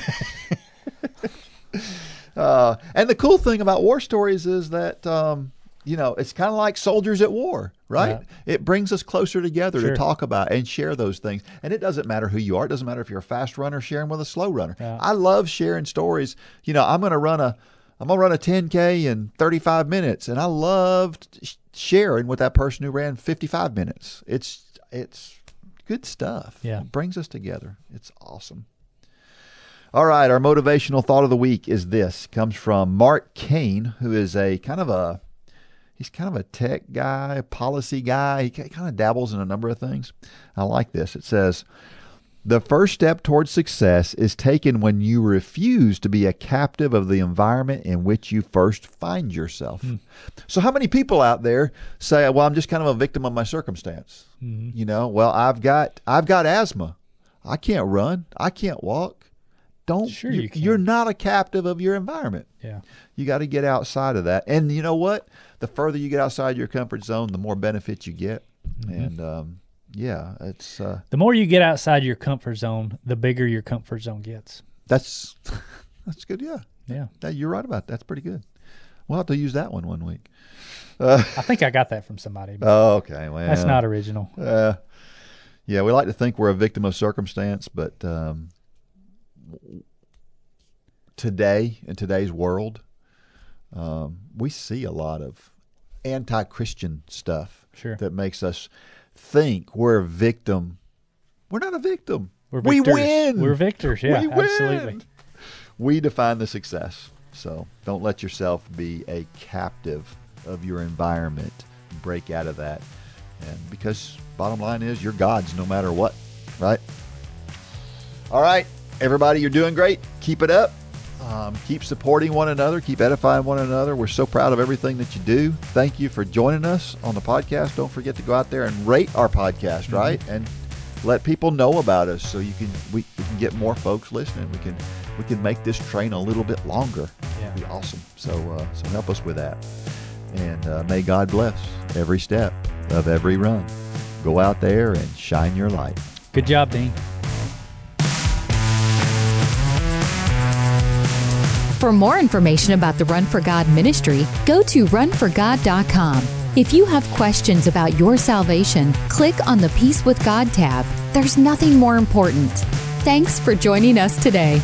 Uh, and the cool thing about war stories is that um, you know it's kind of like soldiers at war, right?
Yeah.
It brings us closer together
Sure.
to talk about and share those things. And it doesn't matter who you are. It doesn't matter if you're a fast runner sharing with a slow runner.
Yeah.
I love sharing stories. You know, I'm going to run a I'm going to run a 10k in 35 minutes, and I loved sharing with that person who ran 55 minutes. It's it's good stuff.
Yeah.
it brings us together. It's awesome. All right, our motivational thought of the week is this. Comes from Mark Caine, who is a kind of a he's kind of a tech guy, policy guy. He kind of dabbles in a number of things. I like this. It says, "The first step towards success is taken when you refuse to be a captive of the environment in which you first find yourself." Hmm. So how many people out there say, "Well, I'm just kind of a victim of my circumstance." Mm-hmm. You know, well, I've got I've got asthma. I can't run. I can't walk. Don't
Sure
you,
you
you're not a captive of your environment.
yeah.
You got to get outside of that. And you know what? The further you get outside your comfort zone, the more benefits you get.
Mm-hmm.
And um, yeah, it's uh,
The more you get outside your comfort zone, the bigger your comfort zone gets.
that's [laughs] that's good. Yeah,
Yeah.
That- you're right about that. That's pretty good. We'll have to use that one one week. [laughs]
I think I got that from somebody.
Oh, okay. Well,
that's not original.
Uh, yeah, we like to think we're a victim of circumstance, but um, today in today's world, um, we see a lot of anti-Christian stuff
Sure.
that makes us think we're a victim. We're not a victim.
We're
we win.
We're victors. Yeah,
We win.
absolutely.
We define the success. So don't let yourself be a captive of your environment. Break out of that. And because bottom line is you're God's no matter what, right? All right, everybody, you're doing great. Keep it up. Um, keep supporting one another. Keep edifying one another. We're so proud of everything that you do. Thank you for joining us on the podcast. Don't forget to go out there and rate our podcast, right? And let people know about us so you can we, we can get more folks listening. We can we can make this train a little bit longer.
Yeah.
It'd be awesome. So uh, so help us with that. And uh, may God bless every step of every run. Go out there and shine your light.
Good job, Dean.
For more information about the Run for God ministry, go to runforgod.com. If you have questions about your salvation, click on the Peace with God tab. There's nothing more important. Thanks for joining us today.